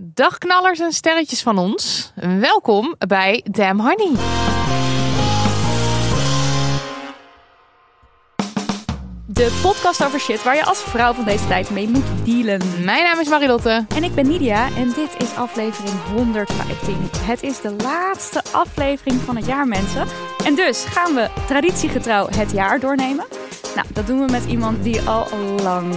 Dag knallers en sterretjes van ons. Welkom bij Damn Honey. De podcast over shit waar je als vrouw van deze tijd mee moet dealen. Mijn naam is Marilotte. En ik ben Nidia en dit is aflevering 115. Het is de laatste aflevering van het jaar, mensen. En dus gaan we traditiegetrouw het jaar doornemen. Nou, dat doen we met iemand die al lang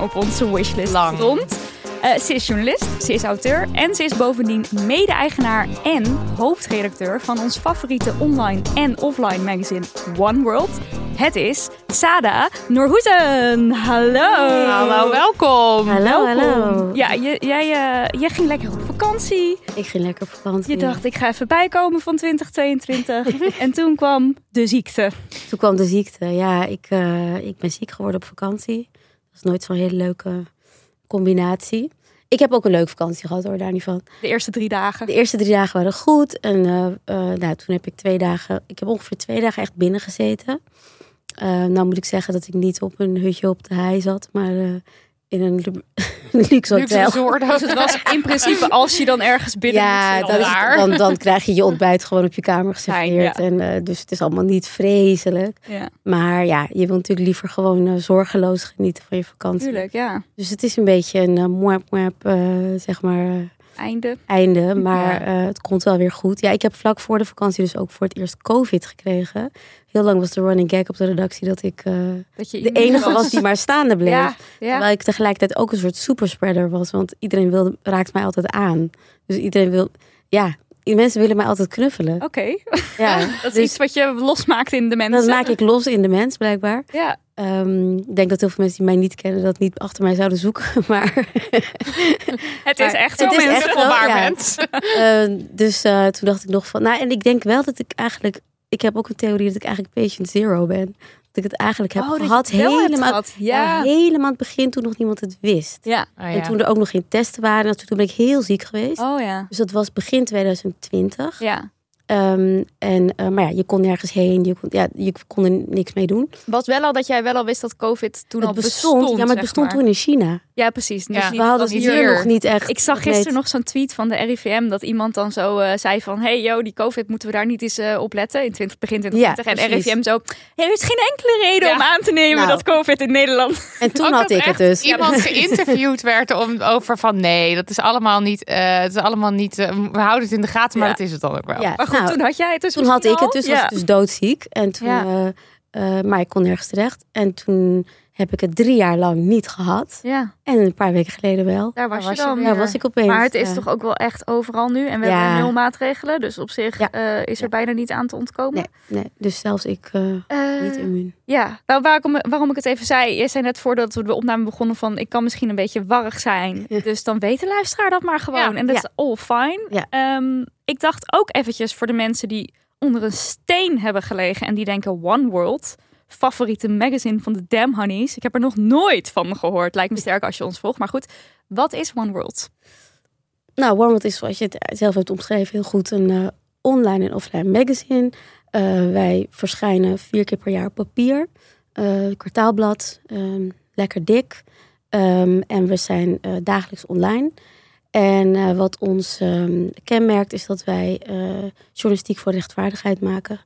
op onze wishlist Lang. stond. Eh, ze is journalist, ze is auteur en ze is bovendien mede-eigenaar en hoofdredacteur van ons favoriete online en offline magazine One World. Het is Sada Noorhoezen. Hallo. Hallo, welkom. Hallo, Welkom. hallo. Ja, je, jij, eh, jij ging lekker op vakantie. Ik ging lekker op vakantie. Je dacht, ik ga even bijkomen van 2022. en toen kwam de ziekte. Toen kwam de ziekte. Ja, ik, eh, ik ben ziek geworden op vakantie. Dat is nooit zo'n hele leuke combinatie. Ik heb ook een leuke vakantie gehad hoor, daar niet van. De eerste drie dagen. De eerste drie dagen waren goed. En eh, eh, nou, toen heb ik twee dagen... Ik heb ongeveer twee dagen echt binnen gezeten. Eh, nou moet ik zeggen dat ik niet op een hutje op de hei zat. Maar in een lu- luxe Luxe hotel. resort. Dus het was in principe, als je dan ergens binnen Ja, moet dan, is waar. het- dan, dan krijg je je ontbijt gewoon op je kamer geserveerd. Fijn, en, eh, dus het is allemaal niet vreselijk. Ja, Maar ja, je wil natuurlijk liever gewoon eh, zorgeloos genieten van je vakantie. tuurlijk, ja. Dus het is een beetje een uh, eh, zeg maar, Einde. einde. Maar Ja. eh, het komt wel weer goed. Ja, ik heb vlak voor de vakantie dus ook voor het eerst COVID gekregen. Heel lang was de running gag op de redactie dat ik eh, Dat je de enige was die maar staande bleef. Ja, ja. Terwijl ik tegelijkertijd ook een soort superspreader was. Want iedereen wilde, raakt mij altijd aan. Dus iedereen wil... Ja, mensen willen mij altijd knuffelen. Oké, Ja, dat is dus iets wat je losmaakt in de mensen. dat maak ik los in de mens, blijkbaar. Ja, Ehm, ik denk dat heel veel mensen die mij niet kennen... dat niet achter mij zouden zoeken. Maar het is echt zo, het is echt wel, waar ja. mens. eh, dus eh, toen dacht ik nog van... Nou, en ik denk wel dat ik eigenlijk... Ik heb ook een theorie dat ik eigenlijk patient zero ben. Dat ik het eigenlijk heb Oh, gehad het helemaal, gehad. Ja. helemaal aan het begin toen nog niemand het wist. Ja. Oh, En ja. toen er ook nog geen testen waren. en Toen ben ik heel ziek geweest. Oh ja. Dus dat was begin 2020. Ja. Ehm, en, eh, maar ja, je kon nergens heen. Je kon, ja, je kon er niks mee doen. Was wel al dat jij wel al wist dat COVID toen al bestond. ja, maar het bestond maar. toen in China. Ja, precies. Dus Ja. We hadden het hier hier. nog niet echt. Ik zag gisteren nog zo'n tweet van de RIVM dat iemand dan zo eh, zei van... hey yo, die COVID moeten we daar niet eens eh, op letten in 20, begin 2020. Ja, en precies. RIVM zo, er is geen enkele reden Ja. om aan te nemen Nou. dat COVID in Nederland... En toen Ook had ik het dus. Iemand geïnterviewd werd om, over van nee, dat is allemaal niet. eh, het is allemaal niet we houden het in de gaten, maar Ja. dat is het dan ook wel. Ja, Maar goed, nou, toen had jij het dus toen had ik het dus, was Ja. ik dus doodziek. En toen, Ja. eh, eh, maar ik kon nergens terecht. En toen heb ik het drie jaar lang niet gehad. Ja, En een paar weken geleden wel. daar was, Daar was je dan. weer. Ja, was ik opeens. Maar het is toch ook wel echt overal nu. En we Ja. hebben nul maatregelen. Dus op zich Ja. eh, is er Ja. bijna niet aan te ontkomen. Nee, nee, dus zelfs ik eh, Eh, niet immuun. Ja, nou, waarom, waarom ik het even zei. Je zei net voordat we de opname begonnen van... ik kan misschien een beetje warrig zijn. Dus dan weet de luisteraar dat maar gewoon. Ja. En dat Ja. is all fine. Ja. Ehm, ik dacht ook eventjes voor de mensen die onder een steen hebben gelegen... en die denken One World... favoriete magazine van de Damn Honeys. Ik heb er nog nooit van gehoord. Lijkt me sterk als je ons volgt. Maar goed, wat is One World? Nou, Warmond is zoals je het zelf hebt omschreven heel goed een eh, online en offline magazine. Eh, wij verschijnen vier keer per jaar op papier. Eh, kwartaalblad, ehm, lekker dik. Ehm, en we zijn dagelijks online. En wat ons ehm, kenmerkt is dat wij journalistiek voor rechtvaardigheid maken.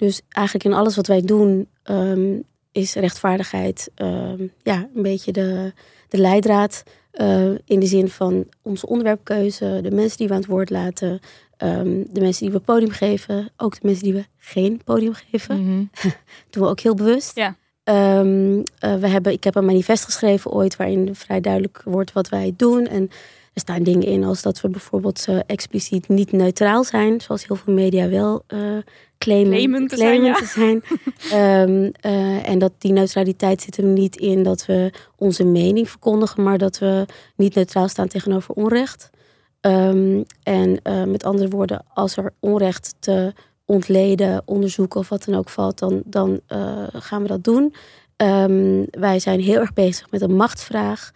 Dus eigenlijk in alles wat wij doen ehm, is rechtvaardigheid ehm, ja, een beetje de, de leidraad. Eh, in de zin van onze onderwerpkeuze, de mensen die we aan het woord laten, ehm, de mensen die we podium geven, ook de mensen die we geen podium geven. Mhm. doen we ook heel bewust. Ja. Eh, we hebben, ik heb een manifest geschreven ooit waarin vrij duidelijk wordt wat wij doen. En er staan dingen in als dat we bijvoorbeeld eh, expliciet niet neutraal zijn, zoals heel veel media wel eh claimen, Claimen te zijn, claimen ja. te zijn. Ehm, eh, en dat die neutraliteit zit hem niet in dat we onze mening verkondigen, maar dat we niet neutraal staan tegenover onrecht. Ehm, en eh, met andere woorden, als er onrecht te ontleden, onderzoeken of wat dan ook valt, dan, dan eh, gaan we dat doen. Ehm, wij zijn heel erg bezig met een machtsvraag,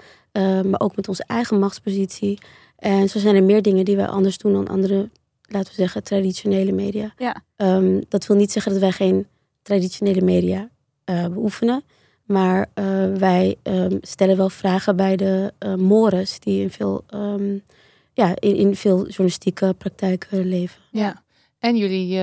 maar ook met onze eigen machtspositie. En zo zijn er meer dingen die wij anders doen dan andere, laten we zeggen, traditionele media. Ja. Ehm, dat wil niet zeggen dat wij geen traditionele media eh, beoefenen. Maar eh, wij ehm, stellen wel vragen bij de eh mores die in veel, ehm, ja, in, in veel journalistieke praktijken leven. Ja. En jullie,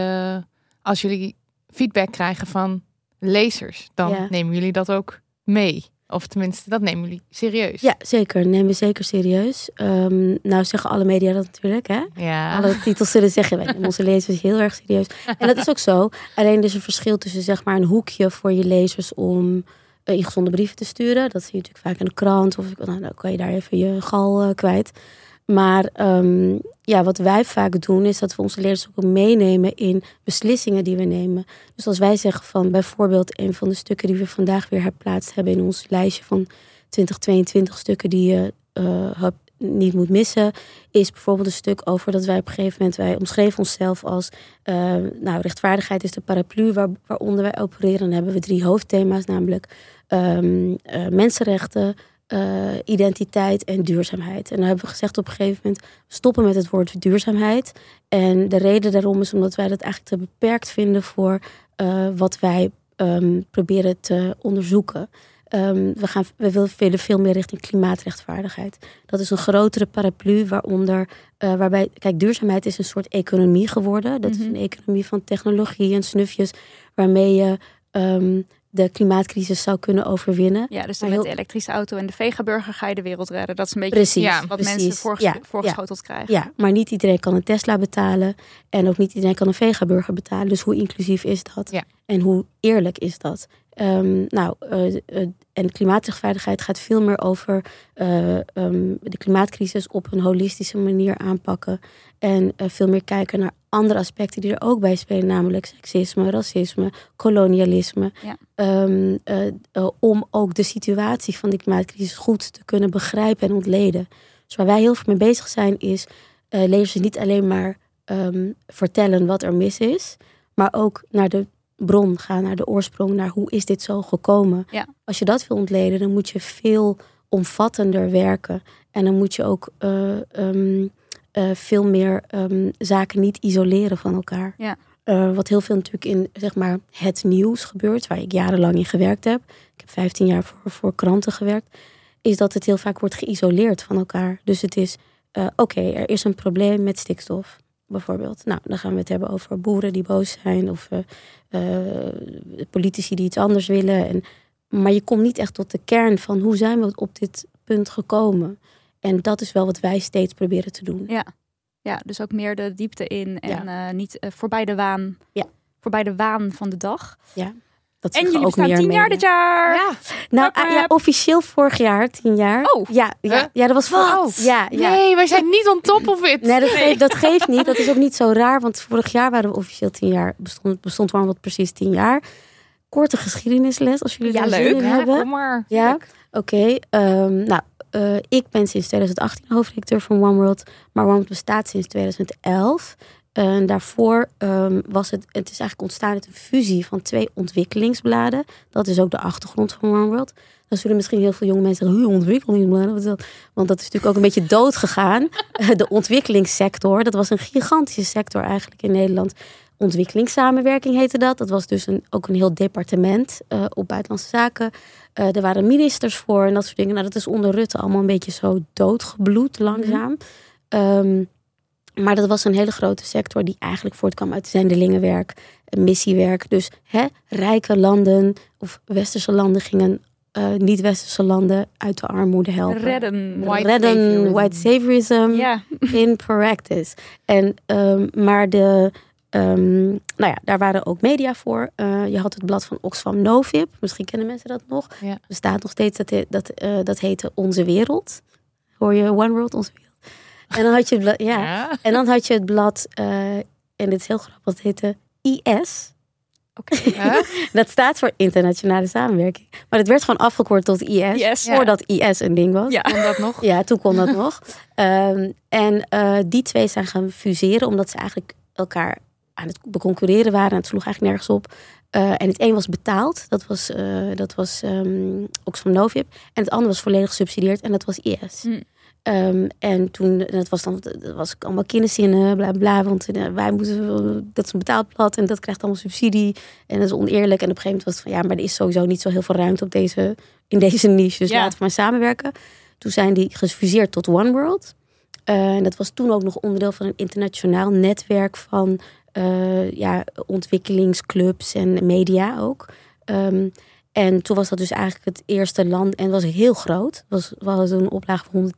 als jullie feedback krijgen van lezers, dan Ja. nemen jullie dat ook mee. Of tenminste, dat nemen jullie serieus. Ja, zeker. Nemen we zeker serieus. Ehm, nou zeggen alle media dat natuurlijk, hè? Ja. Alle titels zullen zeggen, wij nemen onze lezers heel erg serieus. En dat is ook zo. Alleen er is een verschil tussen zeg maar een hoekje voor je lezers om eh, ingezonde brieven te sturen. Dat zie je natuurlijk vaak in de krant. Of nou, dan kan je daar even je gal eh, kwijt. Maar ehm, ja, wat wij vaak doen is dat we onze lezers ook meenemen in beslissingen die we nemen. Dus als wij zeggen van bijvoorbeeld een van de stukken die we vandaag weer herplaatst hebben in ons lijstje van 2022 stukken die je eh, niet moet missen, is bijvoorbeeld een stuk over dat wij op een gegeven moment, wij omschreven onszelf als, eh, nou, rechtvaardigheid is de paraplu waar, waaronder wij opereren. Dan hebben we drie hoofdthema's, namelijk ehm, eh, mensenrechten, eh, identiteit en duurzaamheid. En dan hebben we gezegd op een gegeven moment, stoppen met het woord duurzaamheid. En de reden daarom is omdat wij dat eigenlijk te beperkt vinden voor eh, wat wij ehm, proberen te onderzoeken. Ehm, we, gaan, we willen veel meer richting klimaatrechtvaardigheid. Dat is een grotere paraplu waaronder, eh, waarbij, kijk, duurzaamheid is een soort economie geworden. Dat is Mhm. een economie van technologie en snufjes, waarmee je ehm, de klimaatcrisis zou kunnen overwinnen. Ja, dus Maar met de elektrische auto en de vegaburger ga je de wereld redden. Dat is een beetje Precies, Ja, wat precies. mensen voorges- Ja, voorgeschoteld krijgen. Ja, maar niet iedereen kan een Tesla betalen. En ook niet iedereen kan een vegaburger betalen. Dus hoe inclusief is dat? En hoe eerlijk is dat? Ehm, nou, eh, en klimaatrechtvaardigheid gaat veel meer over eh, ehm, de klimaatcrisis op een holistische manier aanpakken. En veel meer kijken naar andere aspecten die er ook bij spelen, namelijk seksisme, racisme, kolonialisme. Ja. Ehm, eh, eh, om ook de situatie van de klimaatcrisis goed te kunnen begrijpen en ontleden. Dus waar wij heel veel mee bezig zijn, is eh lezers niet alleen maar ehm, vertellen wat er mis is, maar ook naar de bron gaan, naar de oorsprong, naar hoe is dit zo gekomen. Ja. Als je dat wil ontleden, dan moet je veel omvattender werken. En dan moet je ook eh, eh, veel meer ehm, zaken niet isoleren van elkaar. Ja. Eh, wat heel veel natuurlijk in zeg maar, het nieuws gebeurt, waar ik jarenlang in gewerkt heb. Ik heb 15 jaar voor, voor kranten gewerkt. Is dat het heel vaak wordt geïsoleerd van elkaar. Dus het is, eh, oké, er is een probleem met stikstof, bijvoorbeeld. Nou, dan gaan we het hebben over boeren die boos zijn. Of politici die iets anders willen. En, maar je komt niet echt tot de kern van hoe zijn we op dit punt gekomen. En dat is wel wat wij steeds proberen te doen. Ja. Ja, dus ook meer de diepte in en eh, niet eh, voorbij de waan. Ja. Voorbij de waan van de dag. Dat En jullie ook bestaan meer tien jaar dit jaar. Ja. Nou, ah, ja, officieel vorig jaar, tien jaar. Oh. Ja, ja, Huh? ja dat was Wat? voor. Ja, ja. Nee, wij zijn niet on top of it. Nee, dat, Geeft, dat geeft niet. Dat is ook niet zo raar, want vorig jaar waren we officieel tien jaar. Bestond, bestond Warm wat precies tien jaar. Korte geschiedenisles, als jullie Ja, daar zin leuk. in Ja, hebben. kom maar. Ja? Oké, ehm, nou, eh, ik ben sinds 2018 hoofdredacteur van One World, maar One World bestaat sinds 2011. En daarvoor ehm, was het, het is eigenlijk ontstaan uit een fusie van twee ontwikkelingsbladen. Dat is ook de achtergrond van One World. Dan zullen misschien heel veel jonge mensen zeggen, "Huh, ontwikkelingsbladen, wat dat? Want dat is natuurlijk ook een beetje dood gegaan. de ontwikkelingssector, dat was een gigantische sector eigenlijk in Nederland. Ontwikkelingssamenwerking heette dat. Dat was dus een, ook een heel departement eh, op buitenlandse zaken. Eh, er waren ministers voor en dat soort dingen. Nou, dat is onder Rutte allemaal een beetje zo doodgebloed langzaam. Ehm, maar dat was een hele grote sector die eigenlijk voortkwam uit zendelingenwerk, missiewerk. Dus hè, rijke landen of westerse landen gingen eh, niet-westerse landen uit de armoede helpen. Redden. White Redden saviorism. white saviorism in practice. En, ehm, maar de, ehm, nou ja, daar waren ook media voor. Eh, je had het blad van Oxfam Novib. Misschien kennen mensen dat nog. Ja. Bestaat nog steeds. Dat, dat, eh, dat heette Onze Wereld. Hoor je One World, Onze Wereld. En dan had je het blad, ja. Ja. En dan had je het blad, eh, en dit is heel grappig, het heette IS. Huh? Dat staat voor internationale samenwerking. Maar het werd gewoon afgekort tot IS. Ja. voordat IS een ding was. Ja. Kon dat nog? Ja, toen kon dat nog. Ehm, en die twee zijn gaan fuseren, omdat ze eigenlijk elkaar aan het beconcurreren waren. En het sloeg eigenlijk nergens op. Eh, en het een was betaald, dat was, eh dat was ehm, Oxfam Novib. En het andere was volledig gesubsidieerd en dat was IS. Hm. Ehm, en toen, dat was dan, dat was allemaal kinderzinnen, bla bla. Want eh, wij moeten, dat is een betaald blad en dat krijgt allemaal subsidie. En dat is oneerlijk. En op een gegeven moment was het van, ja, maar er is sowieso niet zo heel veel ruimte op deze, in deze niche. Dus Ja. laten we maar samenwerken. Toen zijn die gefuseerd tot One World. En dat was toen ook nog onderdeel van een internationaal netwerk van eh, ja, ontwikkelingsclubs en media ook. Ehm, en toen was dat dus eigenlijk het eerste land en het was heel groot. Was, we hadden toen een oplage van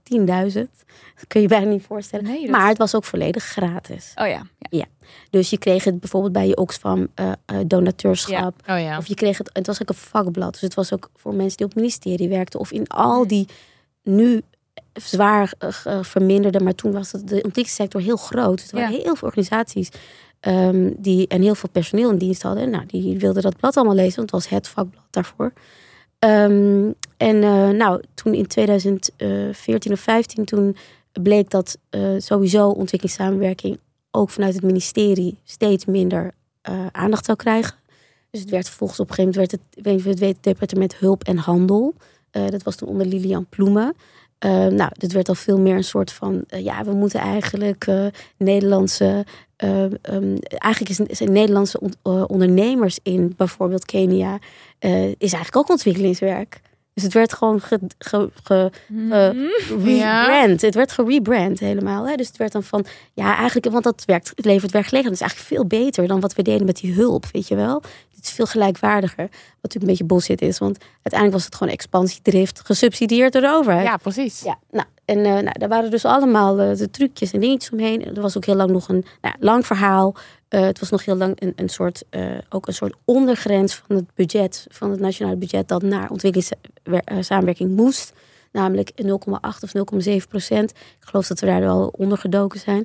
110.000. Dat kun je bijna niet voorstellen. Nee, dat- Maar het was ook volledig gratis. Oh ja. ja. Dus je kreeg het bijvoorbeeld bij je Oxfam eh, eh, donateurschap. Oh ja. Of je kreeg het, het was ook een vakblad. Dus het was ook voor mensen die op het ministerie werkten. Of in al die nu zwaar verminderde. Maar toen was het de ontwikkelingssector heel groot. Dus er waren heel veel organisaties ehm, die, en heel veel personeel in dienst hadden. Nou, die wilden dat blad allemaal lezen. Want het was het vakblad daarvoor. Ehm, en eh, nou, toen in 2014 of 15 toen bleek dat eh, sowieso ontwikkelingssamenwerking ook vanuit het ministerie steeds minder eh, aandacht zou krijgen. Dus het werd vervolgens op een gegeven moment werd het, weet je het departement hulp en handel. Dat was toen onder Lilian Ploemen. Eh, nou, dit werd al veel meer een soort van, eh, ja, we moeten eigenlijk eh, Nederlandse, ehm, eigenlijk is, zijn Nederlandse on- eh, ondernemers in bijvoorbeeld Kenia, is eigenlijk ook ontwikkelingswerk. Dus het werd gewoon ge, ge, ge- Mhm. rebrand. Het werd gerebrand helemaal. Hè? Dus het werd dan van, ja, eigenlijk, want dat werkt, het levert werkgelegenheid. Dat is eigenlijk veel beter dan wat we deden met die hulp, weet je wel. Veel gelijkwaardiger. Wat natuurlijk een beetje bullshit is, want uiteindelijk was het gewoon expansiedrift gesubsidieerd door de overheid. Ja, precies. Ja, nou, en eh, nou, daar waren dus allemaal eh, de trucjes en dingetjes omheen. Er was ook heel lang nog een nou, lang verhaal. Eh, het was nog heel lang een, een soort, ook een soort ondergrens van het budget, van het nationale budget, dat naar ontwikkelingssamenwerking moest. Namelijk 0,8 of 0,7 procent. Ik geloof dat we daar wel ondergedoken zijn.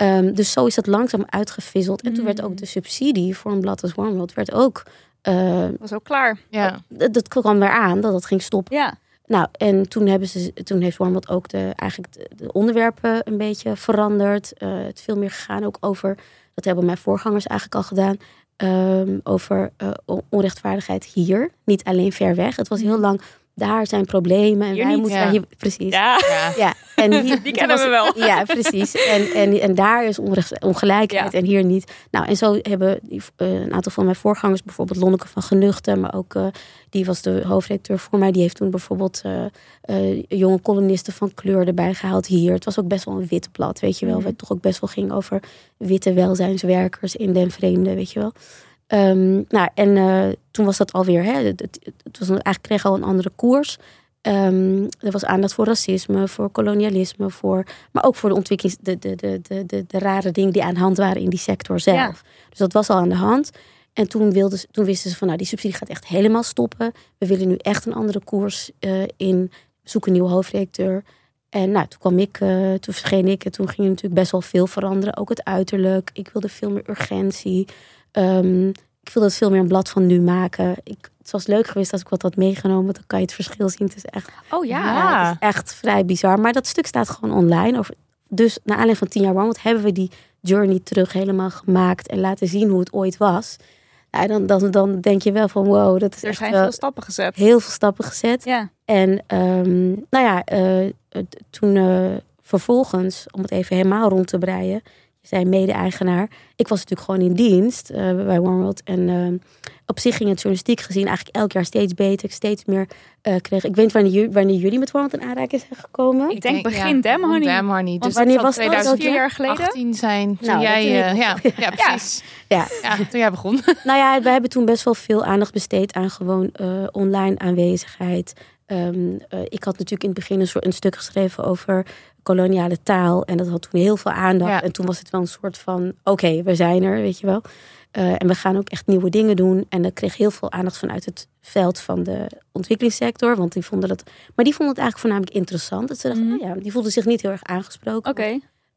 Ehm, dus zo is dat langzaam uitgevisseld. En toen werd ook de subsidie voor een blad als One World werd ook. eh, Was ook klaar. Ja. dat, dat kwam weer aan dat dat ging stoppen. Ja. Nou, en toen, hebben ze, toen heeft Warmond ook de, eigenlijk de, de onderwerpen een beetje veranderd. Eh, het is veel meer gegaan ook over, dat hebben mijn voorgangers eigenlijk al gedaan, ehm, over eh, on- onrechtvaardigheid hier. Niet alleen ver weg. Het was heel lang, daar zijn problemen en Hier wij niet. moeten Ja. wij hier, precies. Ja. Ja. Ja, en hier, Die kennen was- we wel. Ja, precies. En, en, en daar is onrecht, ongelijkheid Ja. en hier niet. Nou, en zo hebben eh, een aantal van mijn voorgangers, bijvoorbeeld Lonneke van Genuchten, maar ook eh, die was de hoofdredacteur voor mij, die heeft toen bijvoorbeeld eh, jonge kolonisten van kleur erbij gehaald hier. Het was ook best wel een wit blad, weet je wel, waar het toch ook best wel ging over witte welzijnswerkers in den vreemde, weet je wel. Ehm, nou, en toen was dat alweer, hè, het, het, het was eigenlijk kreeg al een andere koers. Ehm, er was aandacht voor racisme, voor kolonialisme, voor, maar ook voor de ontwikkeling, de, de, de, de, de, de rare dingen die aan de hand waren in die sector zelf. Ja. Dus dat was al aan de hand. En toen, wilden ze, toen wisten ze van, nou, die subsidie gaat echt helemaal stoppen. We willen nu echt een andere koers eh, in. Zoek een nieuwe hoofdredacteur. En nou, toen kwam ik, eh, toen verscheen ik. En toen ging er natuurlijk best wel veel veranderen. Ook het uiterlijk. Ik wilde veel meer urgentie. Ehm, ik wilde het veel meer een blad van nu maken. Ik, het was leuk geweest als ik wat had meegenomen. Dan kan je het verschil zien. Het is echt, Oh ja. Ja. het is echt vrij bizar. Maar dat stuk staat gewoon online. Over, dus na aanleiding van 10 jaar Warmond hebben we die journey terug helemaal gemaakt. En laten zien hoe het ooit was. Nou, dan, dan, dan denk je wel van wow, dat is Er zijn veel stappen gezet. heel veel stappen gezet. Ja. En ehm, nou ja, eh, toen eh, vervolgens, om het even helemaal rond te breien. je zei mede-eigenaar. Ik was natuurlijk gewoon in dienst eh, bij OneWorld. En eh, op zich ging het journalistiek gezien eigenlijk elk jaar steeds beter. Ik steeds meer eh, kreeg. Ik weet niet wanneer, jullie- wanneer jullie met OneWorld in aanraking zijn gekomen. Ik denk begin Damn Honey. Damn Honey. Want Dus wanneer het was zal dat? Welk 2018 jaar geleden? 18 zijn. Toen Nou, jij, eh, ja, ja, precies. Ja. Ja, toen jij begon. Nou ja, we hebben toen best wel veel aandacht besteed aan gewoon eh, online aanwezigheid. Ehm, eh, ik had natuurlijk in het begin een, soort, een stuk geschreven over koloniale taal. En dat had toen heel veel aandacht. Ja. En toen was het wel een soort van, oké, we zijn er, weet je wel. Eh, en we gaan ook echt nieuwe dingen doen. En dat kreeg heel veel aandacht vanuit het veld van de ontwikkelingssector. Want die vonden dat, maar die vonden het eigenlijk voornamelijk interessant. Dat ze dachten, Mhm. oh ja, die voelden zich niet heel erg aangesproken. Oké.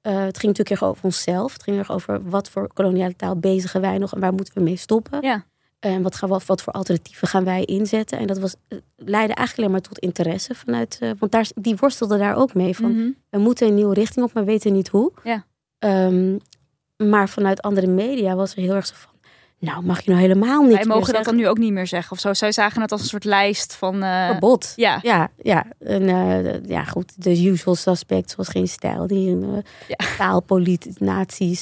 Eh, het ging natuurlijk erg over onszelf. Het ging erg over wat voor koloniale taal bezigen wij nog en waar moeten we mee stoppen. Ja. En wat, gaan we, wat voor alternatieven gaan wij inzetten? En dat was, eh, leidde eigenlijk alleen maar tot interesse vanuit. want daar, die worstelde daar ook mee. Van, Mhm. We moeten een nieuwe richting op, maar weten niet hoe. Ja. Ehm, maar vanuit andere media was er heel erg zo van. Nou, mag je nou helemaal niks Wij mogen dat dan nu ook niet meer zeggen of zo. Zij zagen het als een soort lijst van... eh, Verbod. ja. Ja, ja. En, eh, ja, goed. De usual suspects was geen stijl. Die uh, Ja.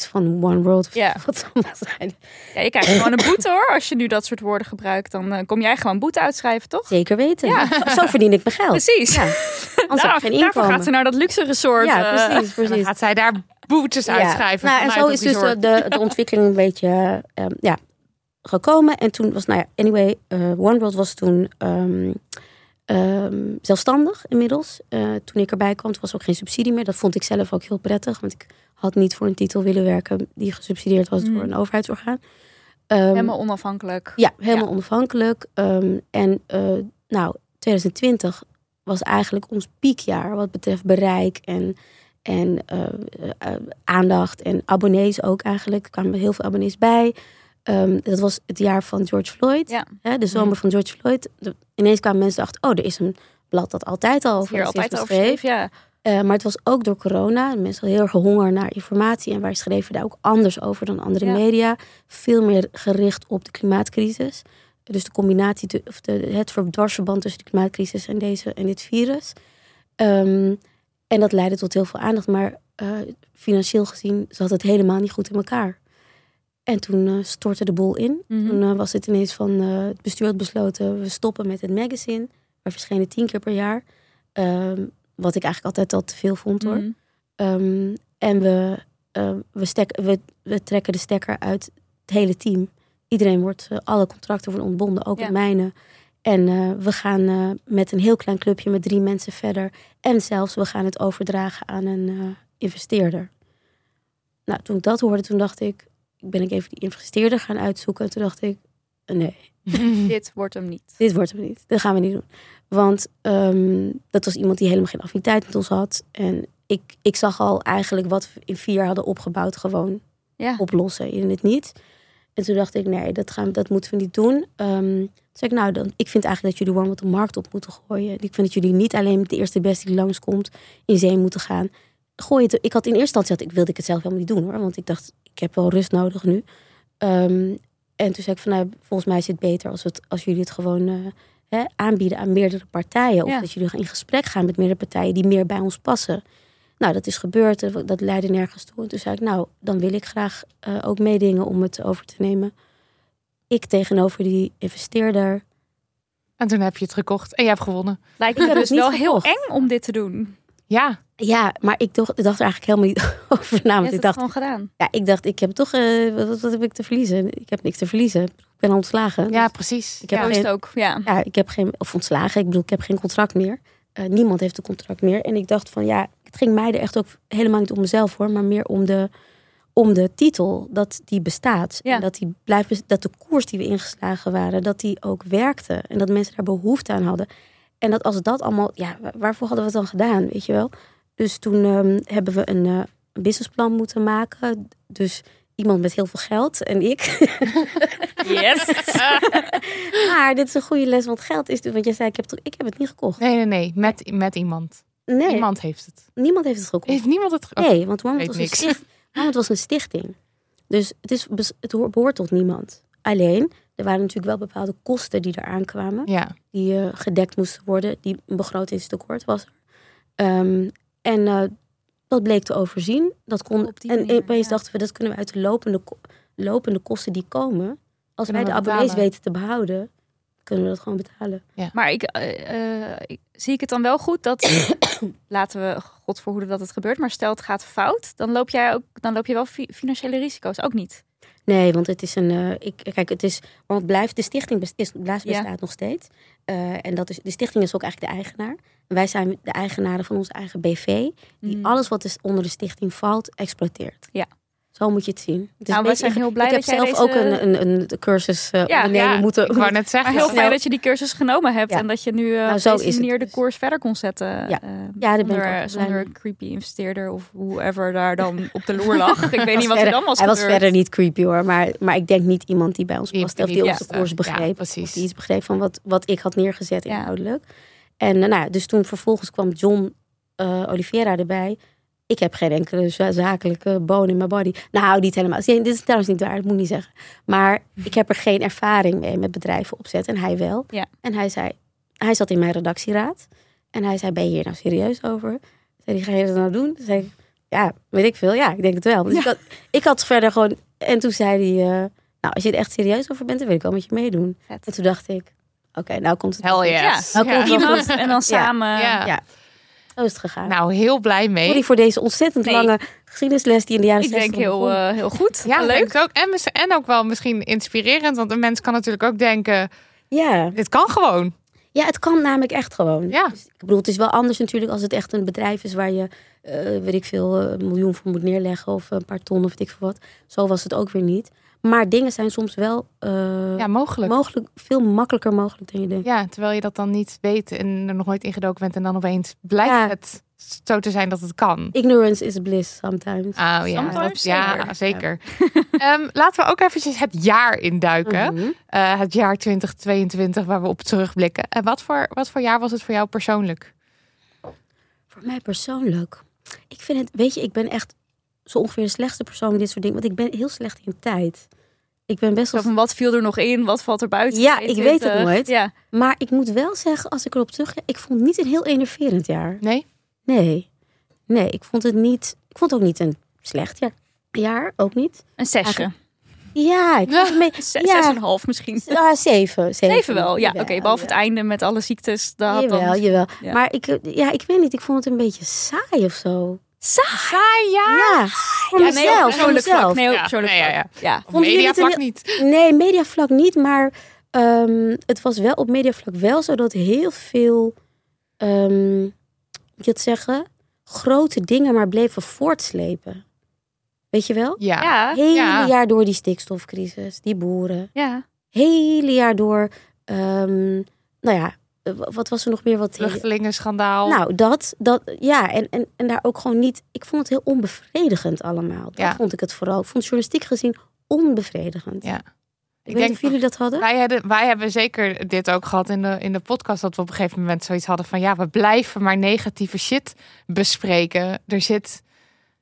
van One World. of Ja. Wat allemaal zijn. ja, je krijgt gewoon een boete hoor. Als je nu dat soort woorden gebruikt, dan kom jij gewoon boete uitschrijven, toch? Zeker weten. Ja. Zo, zo verdien ik mijn geld. Precies. Ja. Anders heb Nou, ik geen daarvoor gaat ze naar dat luxe resort. ja, eh, precies, En dan precies. gaat zij daar boetes uitschrijven. Nou, en zo is dus de, de, ontwikkeling een beetje eh, ehm, ja, gekomen. En toen was, nou ja, anyway, eh OneWorld was toen ehm, ehm, zelfstandig inmiddels. Eh, toen ik erbij kwam, was er ook geen subsidie meer. Dat vond ik zelf ook heel prettig, want ik had niet voor een titel willen werken die gesubsidieerd was Mm. door een overheidsorgaan. Helemaal onafhankelijk. ja, helemaal Ja. onafhankelijk. En eh, nou, 2020 was eigenlijk ons piekjaar wat betreft bereik en, en eh, eh, aandacht en abonnees ook eigenlijk. Er kwamen heel veel abonnees bij. Ehm, dat was het jaar van George Floyd, Ja. hè, de zomer van George Floyd. De- ineens kwamen mensen achter, oh, er is een blad dat altijd al over altijd over schreef. ja. Eh, maar het was ook door corona. Mensen hadden heel erg honger naar informatie. En wij schreven daar ook anders over dan andere Ja. media. Veel meer gericht op de klimaatcrisis. Dus de combinatie, te- of de, het ver- dwarsverband tussen de klimaatcrisis en, deze, en dit virus. Ehm, en dat leidde tot heel veel aandacht. Maar eh, financieel gezien zat het helemaal niet goed in elkaar. En toen eh, stortte de boel in. Mhm. Toen eh, was het ineens van het bestuur had besloten, we stoppen met het magazine. We verschenen tien keer per jaar. Ehm, wat ik eigenlijk altijd al te veel vond hoor. Mhm. Ehm, en we, we, stek, we, we trekken de stekker uit het hele team. Iedereen wordt, alle contracten worden ontbonden, ook Ja. het mijne. En eh, we gaan eh, met een heel klein clubje met drie mensen verder. En zelfs we gaan het overdragen aan een eh, investeerder. Nou, toen ik dat hoorde, toen dacht ik, ben ik even die investeerder gaan uitzoeken. En toen dacht ik, nee, Dit wordt hem niet. dit wordt hem niet. Dat gaan we niet doen. Want ehm, dat was iemand die helemaal geen affiniteit met ons had. En ik, ik zag al eigenlijk wat we in vier jaar hadden opgebouwd gewoon Ja. oplossen in het niet. En toen dacht ik, nee, dat, gaan, dat moeten we niet doen. Ehm, toen zei ik, nou, dan, ik vind eigenlijk dat jullie warm de markt op moeten gooien. Ik vind dat jullie niet alleen met de eerste beste die langskomt in zee moeten gaan. Gooi het. Ik had in eerste instantie, ik wilde ik het zelf helemaal niet doen hoor. Want ik dacht, ik heb wel rust nodig nu. Ehm, en toen zei ik van, nou, volgens mij is het beter als, het, als jullie het gewoon eh, hè, aanbieden aan meerdere partijen. Of Ja. dat jullie in gesprek gaan met meerdere partijen die meer bij ons passen. Nou, dat is gebeurd. eh, Dat leidde nergens toe. En toen zei ik, nou, dan wil ik graag eh, ook meedingen om het over te nemen. Ik tegenover die investeerder. En toen heb je het gekocht en je hebt gewonnen. Lijkt Ik me dus niet wel heel eng om dit te doen. Ja, Ja, maar ik dacht, ik dacht er eigenlijk helemaal niet over na. Je Want ik het dacht, gewoon gedaan. ja, ik dacht, ik heb toch, eh, wat, wat heb ik te verliezen? Ik heb niks te verliezen. Ik ben ontslagen. ja precies. Ik heb geen- het ook. Ja. ja, ik heb geen, of ontslagen, ik bedoel, ik heb geen contract meer. Eh, niemand heeft een contract meer. En ik dacht van ja, het ging mij er echt ook helemaal niet om mezelf hoor, maar meer om de, om de titel, dat die bestaat. Ja. En dat, die blijft, dat de koers die we ingeslagen waren, dat die ook werkte. En dat mensen daar behoefte aan hadden. En dat als dat allemaal, ja, wa- waarvoor hadden we het dan gedaan, weet je wel? Dus toen ehm, hebben we een, eh, een businessplan moeten maken. Dus iemand met heel veel geld en ik. Yes. maar dit is een goede les, want geld is, want jij zei, ik heb, het- ik heb het niet gekocht. Nee, nee, nee. Met, met iemand. Nee, Iemand heeft het. niemand heeft het gekocht. Heeft niemand het ge- Nee, want weet was, een sticht, was een stichting. Dus het, is, het hoort- behoort tot niemand. Alleen, er waren natuurlijk wel bepaalde kosten die eraan kwamen. Ja. Die eh, gedekt moesten worden. Die een begrotingstekort was er. Ehm, en eh, dat bleek te overzien. Dat kon, en opeens ja. dachten we, dat kunnen we uit de lopende, lopende kosten die komen. Als Kunnen wij de abonnees weten te behouden, kunnen we dat gewoon betalen. Maar ik, eh, eh, ik- zie ik het dan wel goed dat, laten we God verhoeden dat het gebeurt, maar stel het gaat fout, dan loop jij ook, dan loop je wel fi- financiële risico's ook niet. Nee, want het is een. eh, ik, kijk, het is. Want blijft. De stichting best- is, blijft Ja. bestaat nog steeds. Eh, en dat is, de stichting is ook eigenlijk de eigenaar. En wij zijn de eigenaren van onze eigen BV. Die Mm. alles wat dus onder de stichting valt, exploiteert. Ja. Zo moet je het zien. Het is Nou, we zijn heel blij ik heb dat jij zelf deze- ook een, een, een cursus eh Ja, ondernemen moeten. Ik wou net Maar zeggen. heel snel. fijn dat je die cursus genomen hebt Ja. en dat je nu eh Nou, op zo deze de dus. koers verder kon zetten. Ja. eh, daar ben ik zonder, ook blij zonder mee. een creepy investeerder of whoever daar dan op de loer lag. Ik weet niet wat er dan was Hij was verder niet creepy hoor. Maar, maar ik denk niet iemand die bij ons Die- past. Of die onze past, koers begreep. precies. Die iets begreep van wat, wat ik had neergezet inhoudelijk. En nou, ja, dus toen vervolgens kwam John eh Oliveira erbij. Ik heb geen enkele za- zakelijke bone in mijn body. Nou, niet helemaal. Dit is trouwens niet waar, dat moet ik niet zeggen. Maar ik heb er geen ervaring mee met bedrijven opzetten. En hij wel. Ja. En hij zei, hij zat in mijn redactieraad. En hij zei, ben je hier nou serieus over? Zei hij, ga je dat nou doen? Toen zei ik, ja, weet ik veel. Ja, ik denk het wel. Dus ik, had, ik had verder gewoon... En toen zei hij, eh, nou, als je er echt serieus over bent, dan wil ik wel met je meedoen. Vet. En toen dacht ik, oké, nou komt het. Hell yes. Nou Ja. komt het en dan samen. Ja. Ja. Zo is het gegaan. Nou, heel blij mee. Sorry voor deze ontzettend Nee. lange geschiedenisles die in de jaren Ik 60 denk heel, eh, heel goed. Ja, leuk. Ook. En, en ook wel misschien inspirerend. Want een mens kan natuurlijk ook denken, ja. dit kan gewoon. ja, het kan namelijk echt gewoon. Ja. Dus, ik bedoel, het is wel anders natuurlijk als het echt een bedrijf is waar je, eh, weet ik veel, eh, een miljoen voor moet neerleggen of een paar ton of weet ik veel wat. Zo was het ook weer niet. Maar dingen zijn soms wel eh, Ja, mogelijk. mogelijk, veel makkelijker mogelijk dan je denkt. Ja, terwijl je dat dan niet weet en er nog nooit ingedoken bent. En dan opeens blijkt Ja. het zo te zijn dat het kan. Ignorance is bliss sometimes. Oh ja, Sometimes dat- ja zeker. zeker. Ehm, laten we ook eventjes het jaar induiken. Mhm. Eh, het jaar 2022 waar we op terugblikken. En wat voor, wat voor jaar was het voor jou persoonlijk? Voor mij persoonlijk. Ik vind het, weet je, ik ben echt zo ongeveer de slechtste persoon met dit soort dingen. Want ik ben heel slecht in tijd. Ik ben best wel. van wat viel er nog in, wat valt er buiten? Ja, ik weet het 22. nooit. Ja. Maar ik moet wel zeggen, als ik erop terug. Ik vond het niet een heel enerverend jaar. Nee? Nee. Nee, ik vond het niet. Ik vond het ook niet een slecht jaar. Jaar, ook niet. Een zesje. Ja, ik vond het mee. Zes, Ja. zes en een half misschien. Ah, zeven. Zeven, Zeven wel, ja. Oké, behalve het einde met alle ziektes. Dat Jawel, dan... jawel. Ja. Maar ik, ja, ik weet niet, ik vond het een beetje saai of zo. Saai jaar? Ja, voor Ja, nee, op mezelf. voor persoonlijk vlak. mezelf. Nee, op Ja, persoonlijk nee, ja, vlak. Ja. Vond je Media dit een vlak heel- niet. Nee, mediavlak niet, maar ehm, het was wel op mediavlak wel zo dat heel veel, ehm, moet je het zeggen, grote dingen maar bleven voortslepen. Weet je wel? Ja. Ja. Hele Ja. jaar door die stikstofcrisis, die boeren. ja. Hele jaar door, ehm, nou ja, wat was er nog meer wat... Vluchtelingenschandaal. Nou, dat, dat ja, en, en, en daar ook gewoon niet. Ik vond het heel onbevredigend allemaal. Dat Ja. vond ik het vooral. Ik vond journalistiek gezien onbevredigend. Ja. Ik, ik weet niet denk of jullie dat hadden. Wij hebben, wij hebben zeker dit ook gehad in de, in de podcast. Dat we op een gegeven moment zoiets hadden van ja, we blijven maar negatieve shit bespreken. Er zit.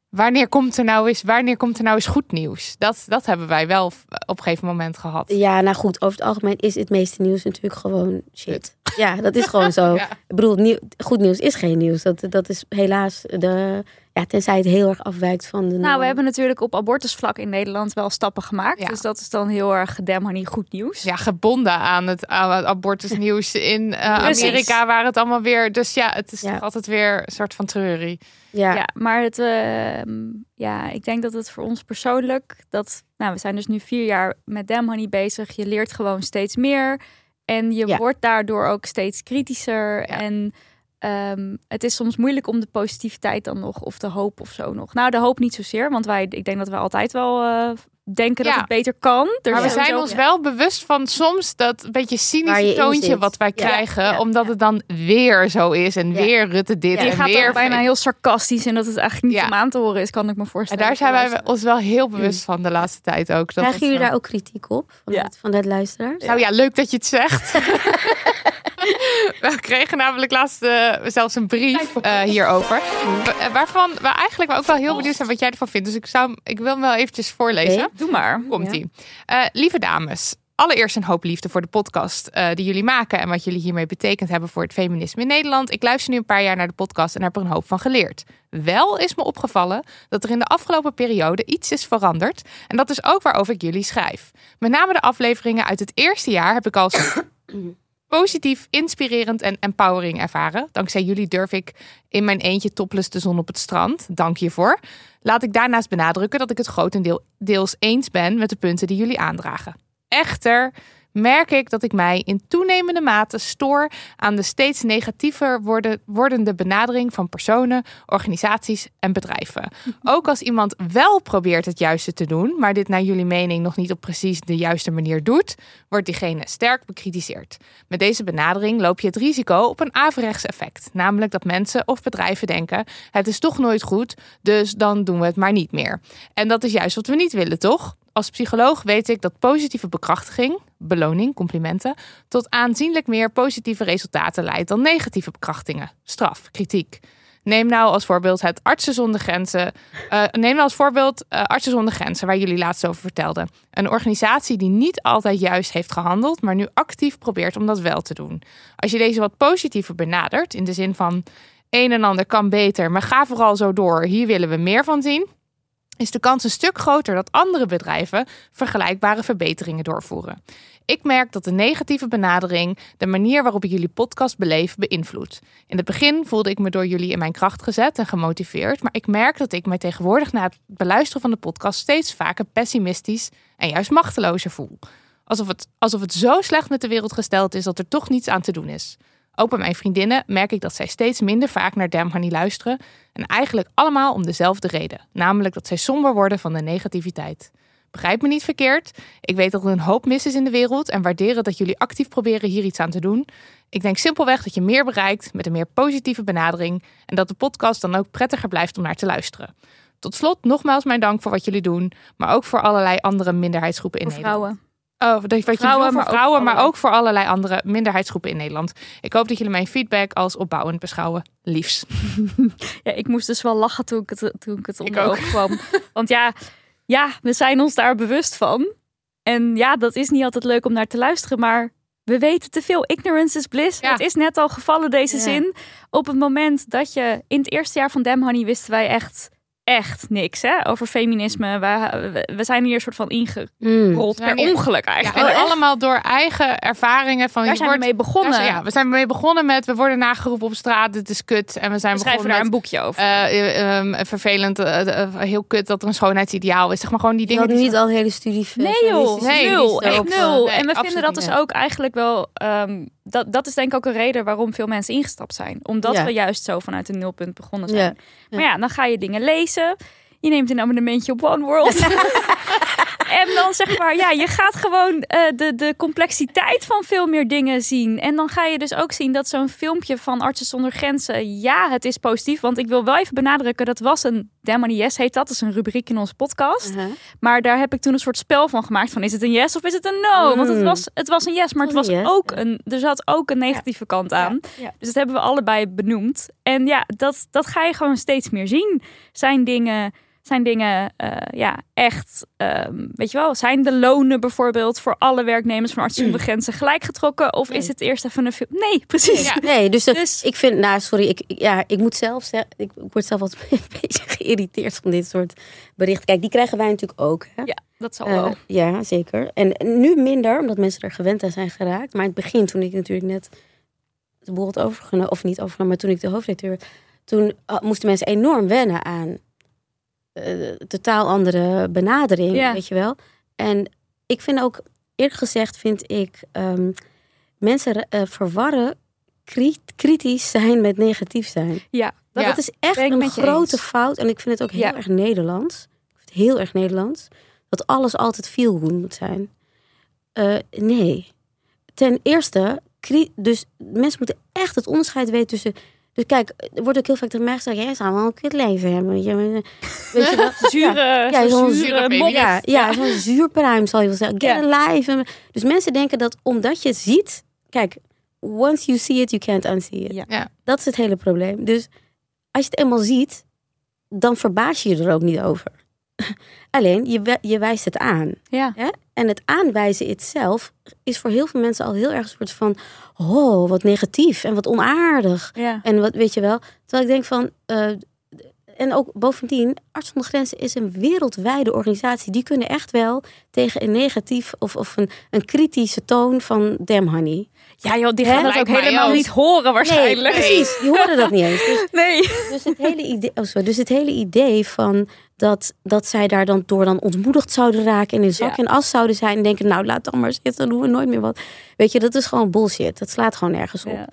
Wanneer komt er nou eens, wanneer komt er nou eens goed nieuws? Dat, dat hebben wij wel op een gegeven moment gehad. Ja, nou goed, over het algemeen is het meeste nieuws natuurlijk gewoon shit. Ja, dat is gewoon zo. Ja. Ik bedoel, nieuw, goed nieuws is geen nieuws. Dat, dat is helaas de. Ja, tenzij het heel erg afwijkt van de. Nou, we hebben natuurlijk op abortusvlak in Nederland wel stappen gemaakt. Ja. Dus dat is dan heel erg gedemonië goed nieuws. Ja, gebonden aan het, aan het abortusnieuws in eh. Amerika, waar het allemaal weer. Dus ja, het is Ja. toch altijd weer een soort van treurie. Ja, Ja, maar het, ehm, ja, ik denk dat het voor ons persoonlijk, dat, nou, we zijn dus nu vier jaar met Damn Honey bezig. Je leert gewoon steeds meer en je Ja. wordt daardoor ook steeds kritischer. Ja. En ehm, het is soms moeilijk om de positiviteit dan nog, of de hoop of zo nog. Nou, de hoop niet zozeer, want wij, ik denk dat we altijd wel eh, denken dat het beter kan. Er Maar we zijn ons wel bewust van soms dat een beetje cynische toontje wat wij Ja. krijgen. Ja. Omdat het dan weer zo is en Ja. weer Rutte dit Ja, Je en gaat weer. bijna heel sarcastisch en dat het eigenlijk niet Ja. om aan te horen is, kan ik me En voorstellen. daar zijn wij ons wel heel bewust van de laatste tijd ook. Dat Krijgen jullie daar ook kritiek op? Van, Ja. het, van de luisteraars? Nou ja, leuk dat je het zegt. we kregen namelijk laatst eh, zelfs een brief eh, hierover. Wa- eh, Waarvan we eigenlijk ook wel heel benieuwd zijn wat jij ervan vindt. Dus ik, zou, ik wil hem wel eventjes voorlezen. Doe maar. Komt ie. Eh, lieve dames, allereerst een hoop liefde voor de podcast die jullie maken en wat jullie hiermee betekend hebben voor het feminisme in Nederland. Ik luister nu een paar jaar naar de podcast en heb er een hoop van geleerd. Wel is me opgevallen dat er in de afgelopen periode iets is veranderd. En dat is ook waarover ik jullie schrijf. Met name de afleveringen uit het eerste jaar heb ik als positief, inspirerend en empowering ervaren. Dankzij jullie durf ik in mijn eentje topless de zon op het strand. Dank hiervoor. Laat ik daarnaast benadrukken dat ik het grotendeels eens ben met de punten die jullie aandragen. Echter merk ik dat ik mij in toenemende mate stoor aan de steeds negatiever worden, wordende benadering van personen, organisaties en bedrijven. Ook als iemand wel probeert het juiste te doen, maar dit naar jullie mening nog niet op precies de juiste manier doet, wordt diegene sterk bekritiseerd. Met deze benadering loop je het risico op een averechts effect, namelijk dat mensen of bedrijven denken: het is toch nooit goed, dus dan doen we het maar niet meer. En dat is juist wat we niet willen, toch? Als psycholoog weet ik dat positieve bekrachtiging, beloning, complimenten, tot aanzienlijk meer positieve resultaten leidt dan negatieve bekrachtingen, straf, kritiek. Neem nou als voorbeeld het Artsen zonder Grenzen. Uh, neem nou als voorbeeld uh, Artsen zonder Grenzen, waar jullie laatst over vertelden. Een organisatie die niet altijd juist heeft gehandeld, maar nu actief probeert om dat wel te doen. Als je deze wat positiever benadert, in de zin van een en ander kan beter, maar ga vooral zo door, hier willen we meer van zien is de kans een stuk groter dat andere bedrijven vergelijkbare verbeteringen doorvoeren. Ik merk dat de negatieve benadering de manier waarop ik jullie podcast beleef beïnvloedt. In het begin voelde ik me door jullie in mijn kracht gezet en gemotiveerd, maar ik merk dat ik mij tegenwoordig na het beluisteren van de podcast steeds vaker pessimistisch en juist machtelozer voel. Alsof het, alsof het zo slecht met de wereld gesteld is dat er toch niets aan te doen is. Ook bij mijn vriendinnen merk ik dat zij steeds minder vaak naar Damn Honey luisteren. En eigenlijk allemaal om dezelfde reden. Namelijk dat zij somber worden van de negativiteit. Begrijp me niet verkeerd. Ik weet dat er een hoop mis is in de wereld en waarderen dat jullie actief proberen hier iets aan te doen. Ik denk simpelweg dat je meer bereikt met een meer positieve benadering en dat de podcast dan ook prettiger blijft om naar te luisteren. Tot slot nogmaals mijn dank voor wat jullie doen, maar ook voor allerlei andere minderheidsgroepen in Nederland. vrouwen. Oh, dat wat Vrouwen, maar voor ook vrouwen, maar ook voor allerlei andere minderheidsgroepen in Nederland. Ik hoop dat jullie mijn feedback als opbouwend beschouwen. Liefs. Ja, ik moest dus wel lachen toen ik het, toen ik het onder ogen kwam. Want ja, ja, we zijn ons daar bewust van. En ja, dat is niet altijd leuk om naar te luisteren, maar we weten te veel. Ignorance is bliss. Ja. Het is net al gevallen, deze Ja. zin. Op het moment dat je in het eerste jaar van Dem Honey wisten wij echt, echt niks hè, over feminisme. We, we- we zijn hier een soort van ingerold Mm. We per ongeluk Ja, eigenlijk. en allemaal door eigen ervaringen. Van, daar je zijn we wordt- mee begonnen. ja, we zijn mee begonnen met we worden nageroepen op straat. Dit is kut. En we zijn we schrijven begonnen daar met een boekje over. eh, eh, ehm, vervelend, eh, heel kut dat er een schoonheidsideaal is. Zeg maar gewoon die Je dingen. die niet al hele studie Nee joh, Nee, nul, echt nul. en we vinden dat dus ook eigenlijk wel, ehm, dat, dat is denk ik ook een reden waarom veel mensen ingestapt zijn. Omdat Ja. we juist zo vanuit een nulpunt begonnen zijn. Ja. Maar ja, dan ga je dingen lezen. Je neemt een abonnementje op One World. en dan zeg maar, ja, je gaat gewoon eh, de, de complexiteit van veel meer dingen zien. En dan ga je dus ook zien dat zo'n filmpje van Artsen zonder Grenzen, ja, het is positief. Want ik wil wel even benadrukken, dat was een Damn Money Yes heet dat. Dat is een rubriek in onze podcast. Uh-huh. Maar daar heb ik toen een soort spel van gemaakt van is het een yes of is het een no? Want het was, het was een yes, maar het was yes, ook een, er zat ook een negatieve kant aan. Ja. Dus dat hebben we allebei benoemd. En ja, dat, dat ga je gewoon steeds meer zien. Zijn dingen, zijn dingen eh, ja, echt, ehm, weet je wel, zijn de lonen bijvoorbeeld voor alle werknemers van Artsen zonder Grenzen gelijk getrokken? Of Nee. is het eerst even een film? Nee, precies. Ja. Nee, dus, eh, Dus- ik vind, nou sorry, ik, ja, ik moet zelf zeggen, ik, ik word zelf altijd een beetje geïrriteerd van dit soort berichten. Kijk, die krijgen wij natuurlijk ook. Hè? Ja, dat zal Eh, wel. ja, zeker. En nu minder, omdat mensen er gewend aan zijn geraakt. Maar in het begin, toen ik natuurlijk net de boel had overgenomen, of niet overgenomen, maar toen ik de hoofdredacteur werd, toen ah, moesten mensen enorm wennen aan eh, totaal andere benadering, Ja. weet je wel. En ik vind ook, eerlijk gezegd, vind ik ehm, mensen eh, verwarren kri- kritisch zijn met negatief zijn. Ja, Dat, Ja, dat is echt een grote eens. fout. En ik vind het ook heel Ja. erg Nederlands. Ik vind het heel erg Nederlands. Dat alles altijd feel good moet zijn. Eh, nee. Ten eerste, dus mensen moeten echt het onderscheid weten tussen... Dus kijk, er wordt ook heel vaak tegen mij gezegd... Jij zou wel een kut leven hebben. Weet je, weet je wel? Zure, Ja, zo'n zo'n zure mop. Ja, ja, zo'n zuurpruim zal je wel zeggen. Get Ja. alive. Dus mensen denken dat omdat je het ziet... Kijk, once you see it, you can't unsee it. Ja. Ja. Dat is het hele probleem. Dus als je het eenmaal ziet, dan verbaas je je er ook niet over. Alleen, je, je wijst het aan. Ja. Hè? En het aanwijzen itself is voor heel veel mensen al heel erg een soort van... Oh, wat negatief en wat onaardig. Ja. En wat weet je wel. Terwijl ik denk van. eh, en ook bovendien, Arts zonder Grenzen is een wereldwijde organisatie. Die kunnen echt wel tegen een negatief of, of een, een kritische toon van Damn Honey. Ja joh, die gaan dat ook helemaal niet horen waarschijnlijk. Nee, precies. Die horen dat niet eens. Dus, Nee. dus, het hele idee, oh sorry, dus het hele idee van dat, dat zij daar dan door dan ontmoedigd zouden raken en in zak Ja. en as zouden zijn en denken, nou laat dan maar zitten, dan doen we nooit meer wat. Weet je, dat is gewoon bullshit. Dat slaat gewoon nergens op. Ja.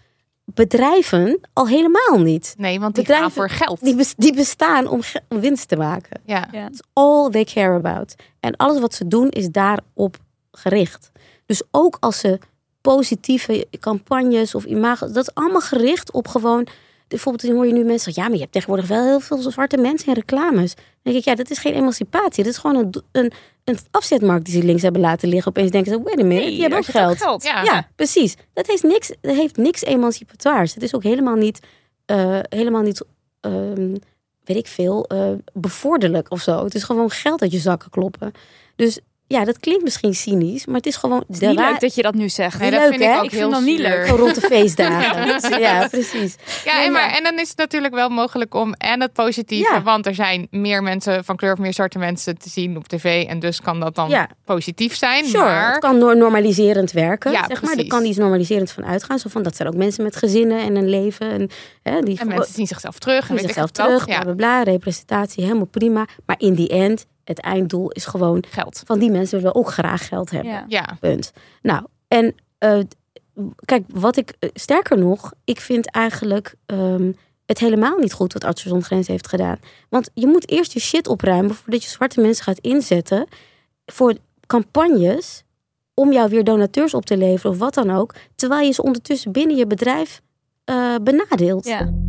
Bedrijven al helemaal niet. Nee, want die Bedrijven- gaan voor geld. Die, bes- die bestaan om, ge- om winst te maken. Ja. Ja. That's all they care about. En alles wat ze doen is daarop gericht. Dus ook als ze positieve campagnes of imago, dat is allemaal gericht op gewoon. Bijvoorbeeld dan hoor je nu mensen zeggen, ja, maar je hebt tegenwoordig wel heel veel zwarte mensen in reclames. Dan denk ik, ja, dat is geen emancipatie. Dat is gewoon een, een, een afzetmarkt die ze links hebben laten liggen. Opeens denken ze, wait a minute, die hebben ook het geld. Ja. Ja, precies. Dat heeft niks, dat heeft niks emancipatoirs. Het is ook helemaal niet, eh, helemaal niet ehm, weet ik veel, eh, bevorderlijk of zo. Het is gewoon geld uit je zakken kloppen. Dus ja, dat klinkt misschien cynisch, maar het is gewoon Het is niet leuk dat je dat nu zegt. Nee, Leuk, dat vind hè? ik ook Ik heel vind dat niet leuk. Gewoon rond de feestdagen. ja, precies. Ja, en, maar, en dan is het natuurlijk wel mogelijk om en het positieve, Ja. want er zijn meer mensen van kleur of meer zwarte mensen te zien op tv en dus kan dat dan Ja. positief zijn. Sure, maar het kan nor- normaliserend werken. Ja, zeg maar. Er kan iets normaliserend van uitgaan. Zo van, dat zijn ook mensen met gezinnen en een leven. En, hè, die en mensen zien zichzelf terug. En zien ik zichzelf terug, Ja, bla bla bla, representatie, helemaal prima. Maar in die end, het einddoel is gewoon... geld. van die mensen willen we ook graag geld hebben. Ja. Ja, Punt. Nou, en eh, kijk, wat ik eh, sterker nog, ik vind eigenlijk ehm, het helemaal niet goed wat Artsen zonder Grenzen heeft gedaan. Want je moet eerst je shit opruimen voordat je zwarte mensen gaat inzetten voor campagnes om jou weer donateurs op te leveren of wat dan ook, terwijl je ze ondertussen binnen je bedrijf eh, benadeelt. Ja.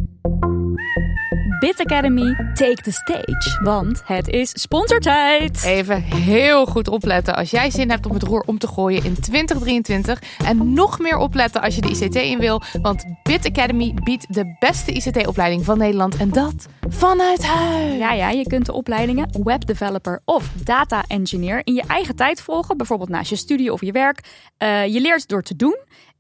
Bit Academy, take the stage. Want het is sponsortijd. even heel goed opletten als jij zin hebt om het roer om te gooien in 2023. En nog meer opletten als je de ICT in wil. Want Bit Academy biedt de beste ICT-opleiding van Nederland. En dat vanuit huis. Ja, ja, je kunt de opleidingen webdeveloper of data engineer in je eigen tijd volgen. Bijvoorbeeld naast je studie of je werk. Eh, je leert door te doen.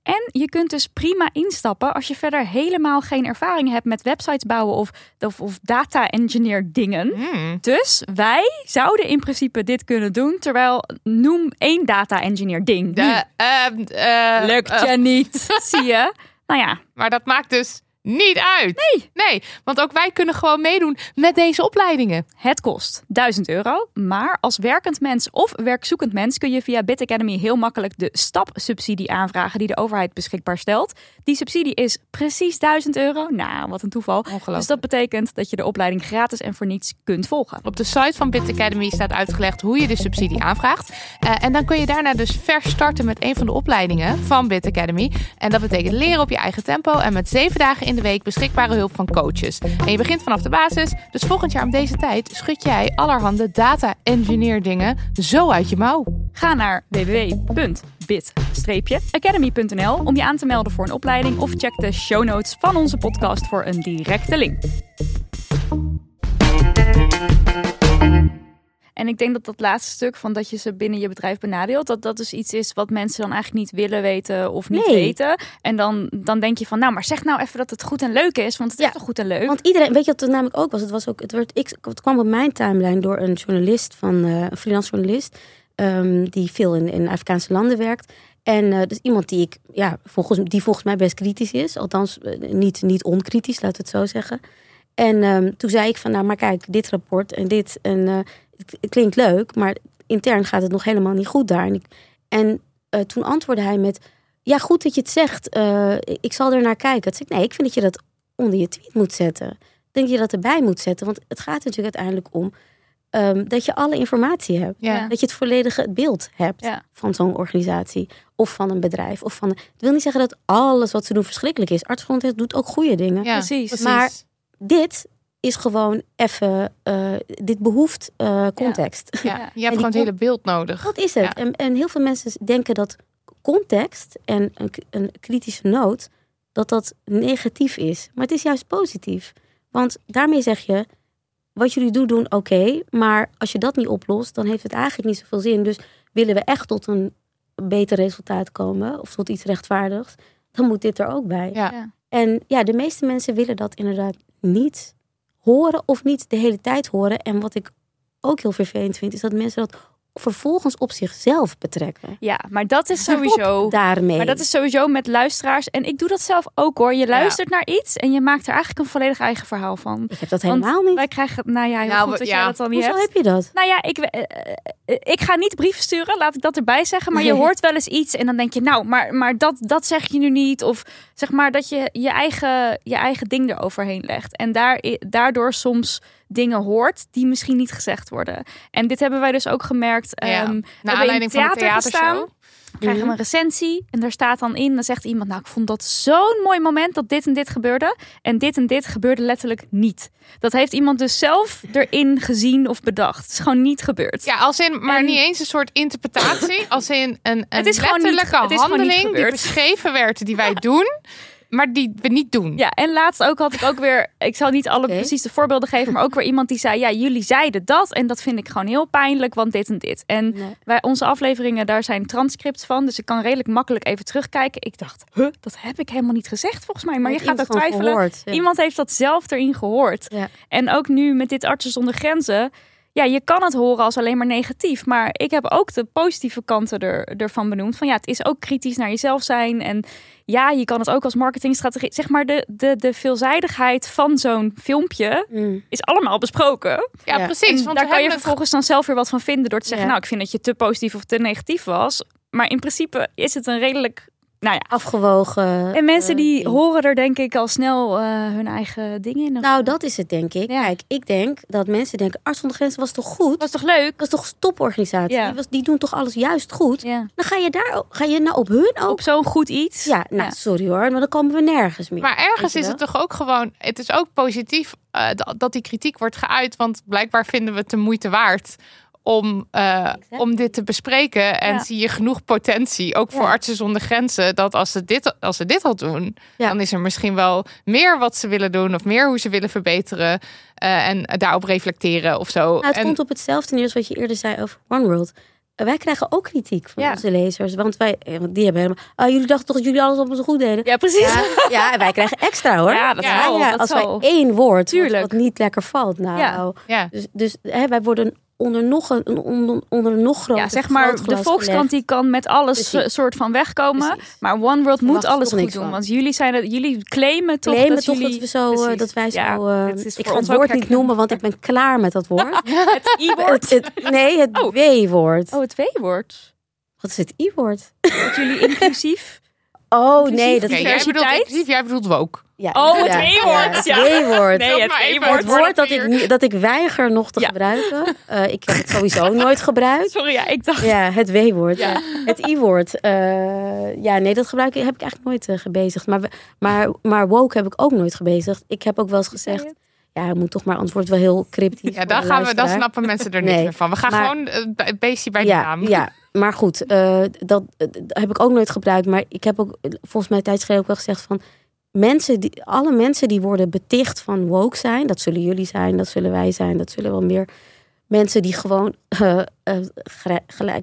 En je kunt dus prima instappen als je verder helemaal geen ervaring hebt met websites bouwen of, of, of data engineer dingen. Hmm. Dus wij zouden in principe dit kunnen doen. Terwijl noem één data engineer ding. De, ehm, eh, Lukt eh, je niet, zie je? Nou ja, maar dat maakt dus niet uit. Nee. Nee, want ook wij kunnen gewoon meedoen met deze opleidingen. Het kost 1000 euro, maar als werkend mens of werkzoekend mens kun je via Bit Academy heel makkelijk de stapsubsidie aanvragen die de overheid beschikbaar stelt. Die subsidie is precies 1000 euro. Nou, wat een toeval. Dus dat betekent dat je de opleiding gratis en voor niets kunt volgen. Op de site van Bit Academy staat uitgelegd hoe je de subsidie aanvraagt. Eh, en dan kun je daarna dus vers starten met een van de opleidingen van Bit Academy. En dat betekent leren op je eigen tempo en met zeven dagen in de week beschikbare hulp van coaches. En je begint vanaf de basis. Dus volgend jaar om deze tijd schud jij allerhande data engineer dingen zo uit je mouw. Ga naar www.bit-academy.nl om je aan te melden voor een opleiding of check de show notes van onze podcast voor een directe link. En ik denk dat dat laatste stuk van dat je ze binnen je bedrijf benadeelt, dat dat dus iets is wat mensen dan eigenlijk niet willen weten of niet Nee. weten. En dan, dan denk je van, nou, maar zeg nou even dat het goed en leuk is, want het Ja, is toch goed en leuk. Want iedereen, weet je wat het namelijk ook was? Het, was ook, het, werd, ik, het kwam op mijn timeline door een journalist, van, eh, een freelance journalist, ehm, die veel in, in Afrikaanse landen werkt. En eh, dus iemand die ik, ja, volgens, die volgens mij best kritisch is. Althans, eh, niet, niet onkritisch, laten we het zo zeggen. En ehm, toen zei ik van, nou, maar kijk, dit rapport en dit. En, het, klinkt leuk, maar intern gaat het nog helemaal niet goed daar. En, ik, en eh, toen antwoordde hij met, ja, goed dat je het zegt. eh, ik zal er naar kijken. Toen zei ik, nee, ik vind dat je dat onder je tweet moet zetten. Ik denk dat je dat erbij moet zetten. Want het gaat natuurlijk uiteindelijk om ehm, dat je alle informatie hebt. Ja. Dat je het volledige beeld hebt Ja. van zo'n organisatie. Of van een bedrijf. Of van, het wil niet zeggen dat alles wat ze doen verschrikkelijk is. Artsgezondheid doet ook goede dingen. Ja, Precies. Maar dit is gewoon even... eh, dit behoeft eh, context. Ja, je hebt gewoon het hele beeld nodig. Dat is het. Ja. En, en heel veel mensen denken dat context en een, een kritische noot, dat dat negatief is. Maar het is juist positief. Want daarmee zeg je, wat jullie doen, doen oké. maar als je dat niet oplost, dan heeft het eigenlijk niet zoveel zin. Dus willen we echt tot een beter resultaat komen of tot iets rechtvaardigs, dan moet dit er ook bij. Ja. En ja, de meeste mensen willen dat inderdaad niet horen of niet de hele tijd horen. En wat ik ook heel vervelend vind, is dat mensen dat vervolgens op zichzelf betrekken. Ja, maar dat is sowieso. Daarmee. Maar dat is sowieso met luisteraars. En ik doe dat zelf ook hoor. Je luistert naar iets en je maakt er eigenlijk een volledig eigen verhaal van. Ik heb dat Want helemaal niet. Wij krijgen, nou ja, heel Nou, goed dat ja. jij dat dan niet Hoezo hebt. heb je dat? Nou ja, ik, eh, eh, ik ga niet brieven sturen, laat ik dat erbij zeggen. Maar je hoort wel eens iets en dan denk je, nou, maar, maar dat, dat zeg je nu niet. Of zeg maar dat je je eigen, je eigen ding eroverheen legt. En daar, daardoor soms dingen hoort die misschien niet gezegd worden. En dit hebben wij dus ook gemerkt. Ja. ehm, we Naar hebben in aanleiding van de theater theatershow. gestaan. krijgen we een recensie en daar staat dan in, dan zegt iemand, nou ik vond dat zo'n mooi moment dat dit en dit gebeurde en dit en dit gebeurde letterlijk niet. Dat heeft iemand dus zelf erin gezien of bedacht. Het is gewoon niet gebeurd. Ja, als in, maar En- niet eens een soort interpretatie. Als in een, een Het is gewoon niet- letterlijke het is gewoon niet handeling die beschreven werd, die wij doen, maar die we niet doen. Ja, en laatst ook had ik ook weer, ik zal niet alle precies de voorbeelden geven, maar ook weer iemand die zei, ja, jullie zeiden dat en dat vind ik gewoon heel pijnlijk, want dit en dit. En Nee. wij, onze afleveringen, daar zijn transcripts van, dus ik kan redelijk makkelijk even terugkijken. Ik dacht, huh, dat heb ik helemaal niet gezegd volgens mij, maar je gaat gewoon twijfelen. gehoord, ja. Iemand heeft dat zelf erin gehoord. Ja. En ook nu met dit Artsen zonder Grenzen. Ja, je kan het horen als alleen maar negatief. Maar ik heb ook de positieve kanten er, ervan benoemd. Van ja, het is ook kritisch naar jezelf zijn. En ja, je kan het ook als marketingstrategie. Zeg maar, de, de, de veelzijdigheid van zo'n filmpje Mm. is allemaal besproken. Ja, Ja. precies. En Want daar kan je vervolgens dan zelf weer wat van vinden. Door te zeggen, Ja. nou, ik vind dat je te positief of te negatief was. Maar in principe is het een redelijk. Nou ja. Afgewogen. En mensen eh, die horen er denk ik al snel eh, hun eigen dingen in. Nou, dat is het denk ik. Ja. Kijk, ik denk dat mensen denken, Arts zonder Grenzen was toch goed? was toch leuk? Dat is toch een toporganisatie? Ja. Die, was, die doen toch alles juist goed? Ja. Dan ga je daar, ga je nou op hun ook? Op zo'n goed iets. Ja, nou Ja. sorry hoor, maar dan komen we nergens meer. Maar ergens is het toch ook gewoon. Het is ook positief eh, dat, dat die kritiek wordt geuit. Want blijkbaar vinden we het de moeite waard om, eh, om dit te bespreken. En Ja. zie je genoeg potentie, ook voor Ja. artsen zonder grenzen, dat als ze dit, als ze dit al doen, Ja. dan is er misschien wel meer wat ze willen doen of meer hoe ze willen verbeteren. eh, en daarop reflecteren of zo. Nou, het en, komt op hetzelfde neer als wat je eerder zei over One World. Eh, wij krijgen ook kritiek van Ja. onze lezers. Want wij, want die hebben helemaal. Ah, jullie dachten toch dat jullie alles op zo goed deden? Ja, precies. Ja, ja, en wij krijgen extra hoor. Ja, dat Ja, dat als wij één woord wat, Tuurlijk. wat niet lekker valt. Nou, dus, dus hè, wij worden onder nog een, onder, onder nog groter Ja, zeg maar, de Volkskrant die kan met alles Precies. eh, soort van wegkomen. Precies. Maar One World moet alles goed doen. van. Want jullie, zijn het, jullie claimen toch claimen dat toch jullie... dat we zo, eh, Precies. dat wij zo. Ja, eh, ik ga het woord niet noemen, want ik ben klaar met dat woord. Het I-woord. Het- nee, het Oh. W-woord. Oh, het W-woord. Wat is het I-woord? Dat jullie inclusief... Oh nee, dat is jij bedoelt diversiteit? inclusief, jij bedoelt woke. ja, Oh, het ja, het ja. W-woord. Nee, het even W-woord. Het woord dat ik, dat ik weiger nog te Ja. gebruiken. Eh, ik heb het sowieso nooit gebruikt. Sorry, ja, ik dacht... Ja, het W-woord. Ja. Het I-woord. eh, ja, nee, dat gebruik ik, heb ik eigenlijk nooit eh, gebezigd. Maar, we- maar, maar woke heb ik ook nooit gebezigd. Ik heb ook wel eens gezegd, ja, het moet toch maar, het wel heel cryptisch. Ja, de gaan we, dan snappen mensen er Nee, niet meer van. We gaan maar- gewoon bij- beestje bij de ja, naam. Ja, maar goed, eh, dat, eh, heb ik ook nooit gebruikt. Maar ik heb ook eh, volgens mij tijdsgeleden ook wel gezegd van... Mensen die, alle mensen die worden beticht van woke zijn... dat zullen jullie zijn, dat zullen wij zijn, dat zullen wel meer... mensen die gewoon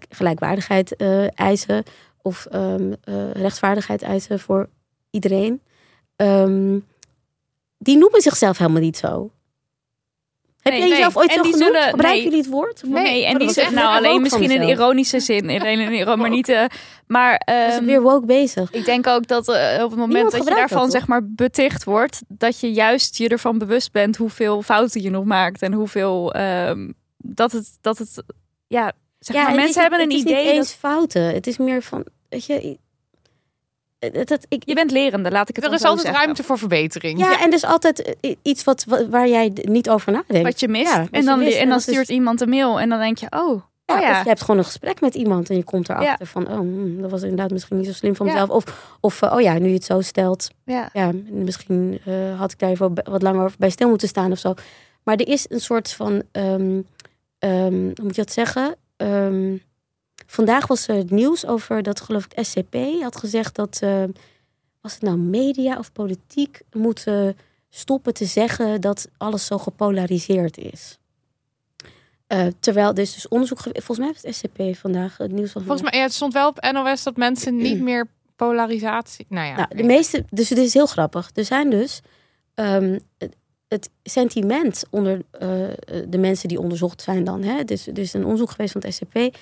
gelijkwaardigheid eisen... of eh, rechtvaardigheid eisen voor iedereen... Ehm, die noemen zichzelf helemaal niet zo. Heb Nee, jij jezelf ooit En zo genoemd? zullen- Gebruiken nee. jullie het woord? Nee, wat? en Oh, die zegt nou alleen misschien in ironische zin. In maar niet... maar ehm, weer woke bezig? ik denk ook dat eh, op het moment Niemand dat je daarvan dat, zeg maar beticht wordt, dat je juist je ervan bewust bent hoeveel fouten je nog maakt en hoeveel ehm, dat het dat het ja zeg maar mensen hebben een het is idee niet eens dat fouten. Het is meer van, weet je, dat, dat, ik, je bent lerende, laat ik het Er is altijd zeggen. ruimte voor verbetering. ja, en dus altijd eh, iets wat, waar jij niet over nadenkt. wat je mist Ja, wat en je dan mist. en En dan is- stuurt iemand een mail en dan denk je oh Ja, oh ja. Of je hebt gewoon een gesprek met iemand en je komt erachter van, oh, hmm, dat was inderdaad misschien niet zo slim van Ja. mezelf. Of, of eh, oh ja, nu je het zo stelt, ja ja, misschien eh, had ik daar even wat langer over bij stil moeten staan of zo. Maar er is een soort van, ehm, ehm, hoe moet je dat zeggen? Ehm, vandaag was er het nieuws over dat, geloof ik, SCP had gezegd dat, eh, was het nou media of politiek, moeten stoppen te zeggen dat alles zo gepolariseerd is. Eh, terwijl er is dus onderzoek. Volgens mij heeft het SCP vandaag het nieuws van Volgens mij, ja, het stond wel op NOS dat mensen niet meer polarisatie. Nou ja, Nou, de meeste, dus het is heel grappig. Er zijn dus ehm, het, het sentiment onder eh, de mensen die onderzocht zijn dan. Hè, dus er is een onderzoek geweest van het SCP.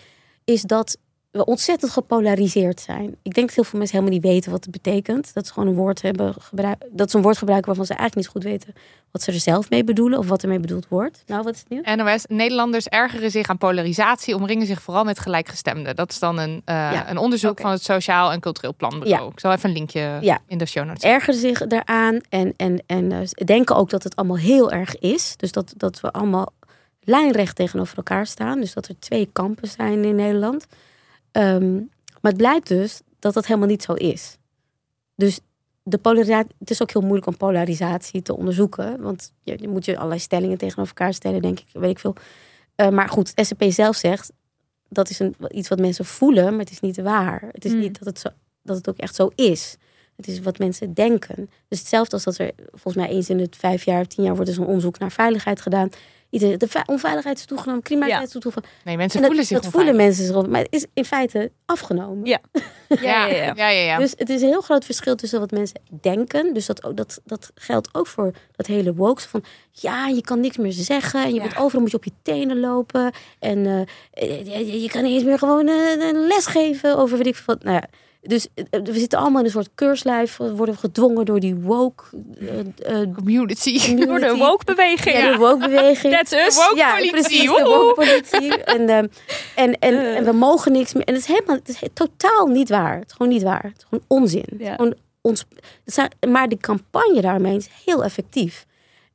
Is dat we ontzettend gepolariseerd zijn. Ik denk dat heel veel mensen helemaal niet weten wat het betekent. Dat ze gewoon een woord hebben gebruikt. Dat ze een woord gebruiken waarvan ze eigenlijk niet goed weten wat ze er zelf mee bedoelen of wat ermee bedoeld wordt. Nou, wat is het nieuws? NOS, Nederlanders ergeren zich aan polarisatie, omringen zich vooral met gelijkgestemden. Dat is dan een, eh, Ja, een onderzoek van het Sociaal en Cultureel Planbureau. Ik zal even een linkje Ja. in de show notes ergeren zich daaraan en, en, en eh, denken ook dat het allemaal heel erg is. Dus dat, dat we allemaal lijnrecht tegenover elkaar staan. Dus dat er twee kampen zijn in Nederland. Ehm, maar het blijkt dus dat dat helemaal niet zo is. Dus de polarisatie, het is ook heel moeilijk om polarisatie te onderzoeken. Want je, je moet je allerlei stellingen tegenover elkaar stellen, denk ik, weet ik veel. Eh, maar goed, het SCP zelf zegt, dat is een, iets wat mensen voelen, maar het is niet waar. Het is Mm. niet dat het, zo, dat het ook echt zo is. Het is wat mensen denken. Dus hetzelfde als dat er volgens mij eens in het vijf jaar, tien jaar wordt er zo'n onderzoek naar veiligheid gedaan. Iedereen, de ve- onveiligheid is toegenomen, criminaliteit is toegenomen. Nee, mensen En dat, voelen zich dat voelen mensen zich maar het is in feite afgenomen. Ja. Ja, ja, ja. ja, Dus het is een heel groot verschil tussen wat mensen denken. Dus dat, ook- dat, dat geldt ook voor dat hele woke. Van ja, je kan niks meer zeggen. En je Ja. bent overal moet je op je tenen lopen. En eh, je, je- kan niet eens meer gewoon eh, een les geven over weet ik wat. Nou ja, dus eh, we zitten allemaal in een soort keurslijf. We worden gedwongen door die woke. eh, eh, Community. community. Door de woke-beweging. Ja, de woke-beweging. That's us. Woke Ja, politie. precies, de woke-politie. En, ehm, en, en, en we mogen niks meer. En het is helemaal, het is totaal niet waar. Het is gewoon niet waar. Het is gewoon onzin. Ja. Gewoon ons, maar de campagne daarmee is heel effectief.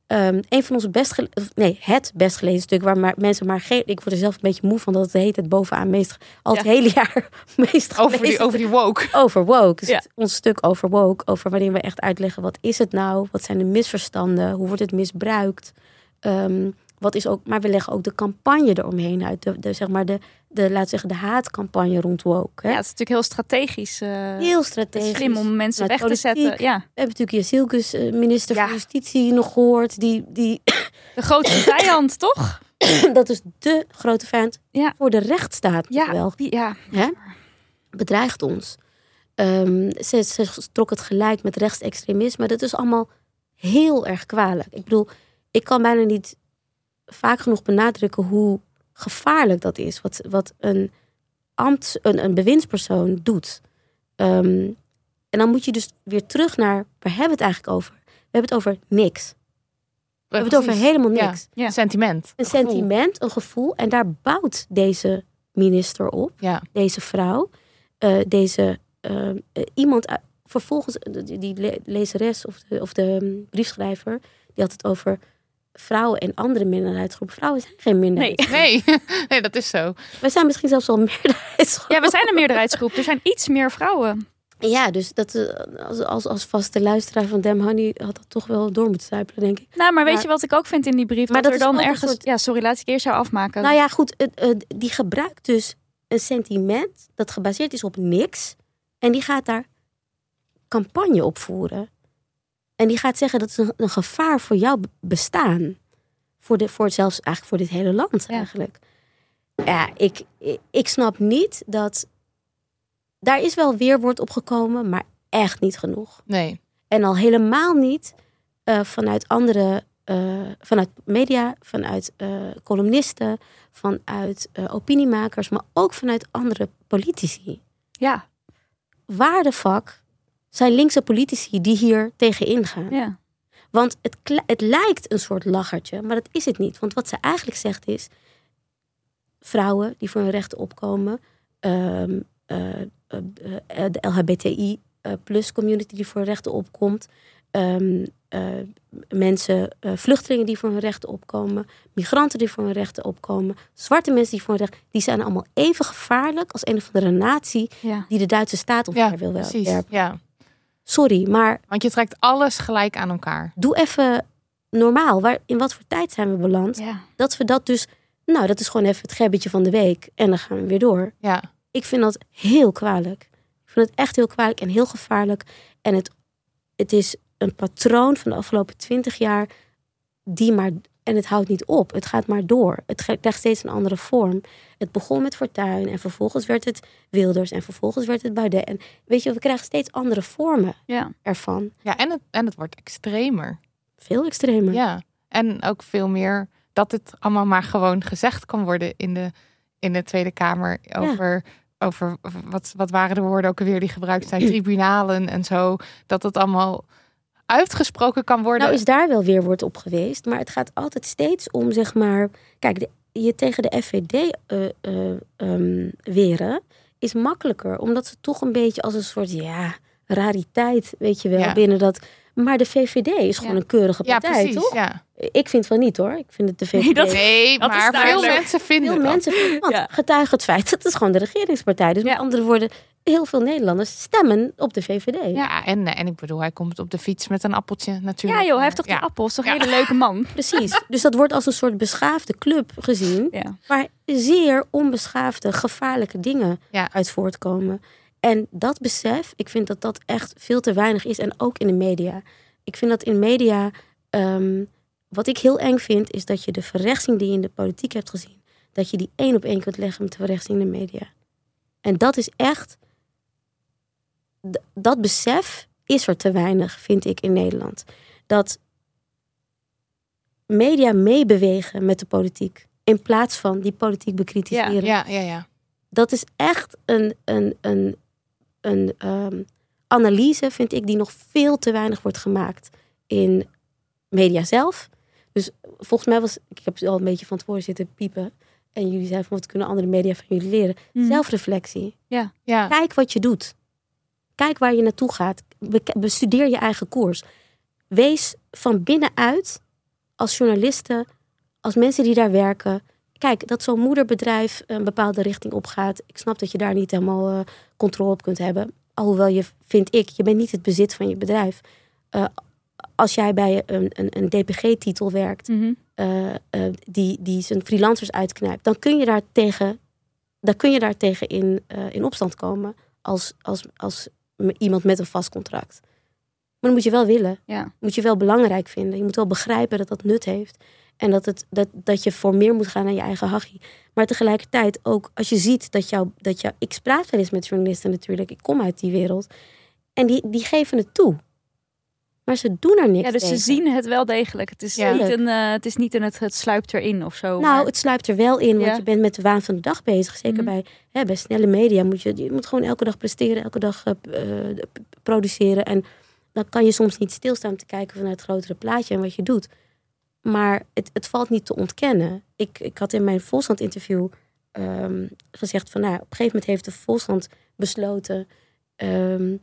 Ehm, een van onze best gele- of nee, het best gelezen stuk waar maar, mensen maar geen. Ik word er zelf een beetje moe van dat het hele tijd bovenaan meest al het Ja. hele jaar meest Over die, gelezen over die woke. over woke. Dus Ja. het- ons stuk over woke, over waarin we echt uitleggen wat is het nou, wat zijn de misverstanden, hoe wordt het misbruikt. Ehm, wat is ook, maar we leggen ook de campagne eromheen uit. De, de, zeg maar de, de, laat zeggen, de haatcampagne rond woke. Hè? Ja, het is natuurlijk heel strategisch. eh, Heel strategisch. slim om mensen weg te zetten. Ja, We hebben natuurlijk Jezielkus, eh, minister Ja. van Justitie, nog gehoord. Die, die, de grootste vijand, toch? dat is de grote vijand Ja. voor de rechtsstaat. Ja, Wel. ja. hè, bedreigt ons. Ehm, ze, ze trok het gelijk met rechtsextremisme. Dat is allemaal heel erg kwalijk. Ik bedoel, ik kan bijna niet vaak genoeg benadrukken hoe gevaarlijk dat is. Wat, wat een, ambt, een, een bewindspersoon doet. Ehm, en dan moet je dus weer terug naar, waar hebben we het eigenlijk over? We hebben het over niks. We hebben het over helemaal niks. Ja. Sentiment. Een Gevoel. sentiment, een gevoel. En daar bouwt deze minister op Ja. deze vrouw, eh, deze eh, eh, iemand, vervolgens die, die le- lezeres of de, of de mm, briefschrijver, die had het over vrouwen en andere minderheidsgroepen. Vrouwen zijn geen minderheid. Nee, nee, dat is zo. Wij zijn misschien zelfs wel meerderheidsgroep. ja, we zijn een meerderheidsgroep. Er zijn iets meer vrouwen. Ja, dus dat, eh, als, als, als vaste luisteraar van Dem Honey had dat toch wel door moeten stuipelen, denk ik. Nou, maar weet Maar- je wat ik ook vind in die brief? Maar dat, dat er dan ergens... soort- Ja, sorry, laat ik eerst jou afmaken. Nou ja, goed, die gebruikt dus een sentiment dat gebaseerd is op niks. En die gaat daar campagne op voeren. En die gaat zeggen dat is een, een gevaar voor jouw be- bestaan. Voor, de, voor zelfs eigenlijk voor dit hele land Ja. eigenlijk. Ja, ik, ik, snap niet dat... Daar is wel weerwoord op gekomen, maar echt niet genoeg. Nee. En al helemaal niet eh, vanuit andere, eh, vanuit media, vanuit eh, columnisten, vanuit opiniemakers, maar ook vanuit andere politici. Ja, Waar de fuck zijn linkse politici die hier tegen ingaan? ja. Want het, het lijkt een soort lachertje, maar dat is het niet. Want wat ze eigenlijk zegt is: vrouwen die voor hun rechten opkomen, eh, eh, de LHBTI eh, plus community die voor hun rechten opkomt, ehm, eh, mensen, vluchtelingen die voor hun rechten opkomen, migranten die voor hun rechten opkomen, zwarte mensen die voor hun rechten, die zijn allemaal even gevaarlijk als een of andere natie ja. die de Duitse staat Ja, omver wil precies. werpen. Ja. Sorry, maar Want je trekt alles gelijk aan elkaar. doe even normaal. Waar, in wat voor tijd zijn we beland? ja. Dat we dat dus... Nou, dat is gewoon even het gebbetje van de week. En dan gaan we weer door. Ja. Ik vind dat heel kwalijk. Ik vind het echt heel kwalijk en heel gevaarlijk. En het, het is een patroon van de afgelopen twintig jaar... die maar En het houdt niet op. Het gaat maar door. Het krijgt steeds een andere vorm. Het begon met Fortuyn en vervolgens werd het Wilders en vervolgens werd het Baudet. En weet je, we krijgen steeds andere vormen Ja. ervan. Ja, en het, en het wordt extremer. Veel extremer. Ja, en ook veel meer dat het allemaal maar gewoon gezegd kan worden in de, in de Tweede Kamer. Over, over wat, wat waren de woorden ook alweer die gebruikt zijn, tribunalen en zo. Dat het allemaal uitgesproken kan worden. Nou is daar wel weer wordt op geweest. Maar het gaat altijd steeds om, zeg maar... Kijk, de- je tegen de FVD eh, eh, ehm, weren is makkelijker. Omdat ze toch een beetje als een soort, ja, rariteit, weet je wel, Ja. binnen dat... Maar de VVD is gewoon Ja. een keurige ja, partij, precies. toch? Ja. Ik vind van niet, hoor. Ik vind het de VVD... Nee, dat- Nee, Dat is maar veel mensen vinden Veel dat. mensen vinden, want Ja. getuige het feit dat het gewoon de regeringspartij. Dus Ja. met andere woorden, heel veel Nederlanders stemmen op de VVD. Ja, en, en ik bedoel, hij komt op de fiets met een appeltje natuurlijk. Ja joh, hij heeft toch Ja. die appels, toch Ja. een hele leuke man. Precies. Dus dat wordt als een soort beschaafde club gezien. Ja. waar zeer onbeschaafde, gevaarlijke dingen Ja. uit voortkomen. En dat besef, ik vind dat dat echt veel te weinig is. En ook in de media. Ik vind dat in media, ehm, wat ik heel eng vind, is dat je de verrechtsing die je in de politiek hebt gezien, dat je die één op één kunt leggen met de verrechtsing in de media. En dat is echt, dat besef is er te weinig, vind ik, in Nederland. Dat media meebewegen met de politiek. In plaats van die politiek bekritiseren. Ja, ja, ja. Dat is echt een, een, een, een ehm, analyse, vind ik, die nog veel te weinig wordt gemaakt in media zelf. Dus volgens mij was, ik heb al een beetje van tevoren zitten piepen. En jullie zeiden van wat kunnen andere media van jullie leren? Mhm. Zelfreflectie. ja. Kijk wat je doet. Kijk waar je naartoe gaat. Be- bestudeer je eigen koers. Wees van binnenuit als journalisten, als mensen die daar werken. Kijk, dat zo'n moederbedrijf een bepaalde richting opgaat. Ik snap dat je daar niet helemaal eh, controle op kunt hebben. Alhoewel je, vind ik, je bent niet het bezit van je bedrijf. Eh, als jij bij een, een, een DPG-titel werkt, Mhm. eh, die, die zijn freelancers uitknijpt, dan kun je daar tegen, dan kun je daar tegen in, in opstand komen als, als, als iemand met een vast contract. Maar dan moet je wel willen. Ja. Moet je wel belangrijk vinden. Je moet wel begrijpen dat dat nut heeft. En dat, het, dat, dat je voor meer moet gaan dan je eigen hachie. Maar tegelijkertijd ook als je ziet dat jou, dat jou... Ik praat wel eens met journalisten natuurlijk. Ik kom uit die wereld. En die, die geven het toe. Maar ze doen er niks Ja, dus ze zien het wel degelijk. Het is Ja. niet een, eh, het is niet een, het, het sluipt erin of zo. Nou, maar- het sluipt er wel in, want Ja. je bent met de waan van de dag bezig. Zeker Mhm. bij, hè, bij snelle media moet je, je moet gewoon elke dag presteren, elke dag eh, eh, produceren. En dan kan je soms niet stilstaan te kijken vanuit het grotere plaatje en wat je doet. Maar het, het valt niet te ontkennen. Ik, ik had in mijn Volkskrant interview ehm, gezegd van, nou, op een gegeven moment heeft de Volkskrant besloten ehm,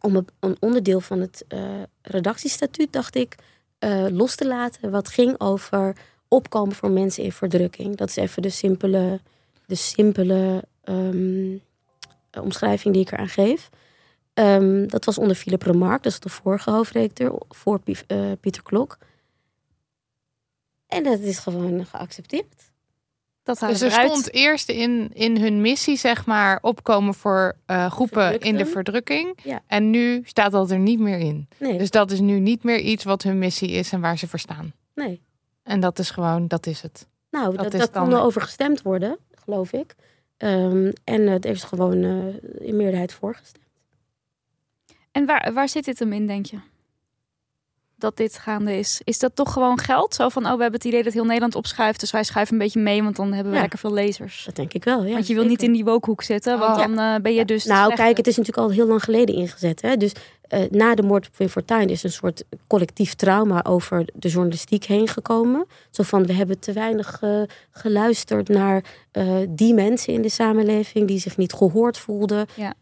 om een, onderdeel van het eh, redactiestatuut, dacht ik, eh, los te laten. Wat ging over opkomen voor mensen in verdrukking. Dat is even de simpele, de simpele ehm, omschrijving die ik eraan geef. Ehm, dat was onder Philip Remarque, dat is de vorige hoofdredacteur, voor eh, Pieter Klok. En dat is gewoon geaccepteerd. Dat Dus er stond eerst in, in hun missie, zeg maar, opkomen voor eh, groepen in de verdrukking. Ja. En nu staat dat er niet meer in. Nee, Dus dat is nu niet meer iets wat hun missie is en waar ze voor staan. nee. En dat is gewoon, dat is het. Nou, Dat dat, is dat dan- kon er over gestemd worden, geloof ik. Ehm, en er is gewoon eh, in meerderheid voorgestemd. En waar, waar zit dit hem in, denk je? Dat dit gaande is. Is dat toch gewoon geld? Zo van, oh, we hebben het idee dat heel Nederland opschuift. Dus wij schuiven een beetje mee, want dan hebben we Ja. lekker veel lezers. Dat denk ik wel, ja. want je wil niet in die wokehoek zitten, want Oh. dan eh, ben je dus... Nou, kijk, het is natuurlijk al heel lang geleden ingezet. Hè? Dus eh, na de moord op Wim Fortuyn is een soort collectief trauma over de journalistiek heen gekomen. Zo van, we hebben te weinig eh, geluisterd naar die mensen in de samenleving die zich niet gehoord voelden. Ja.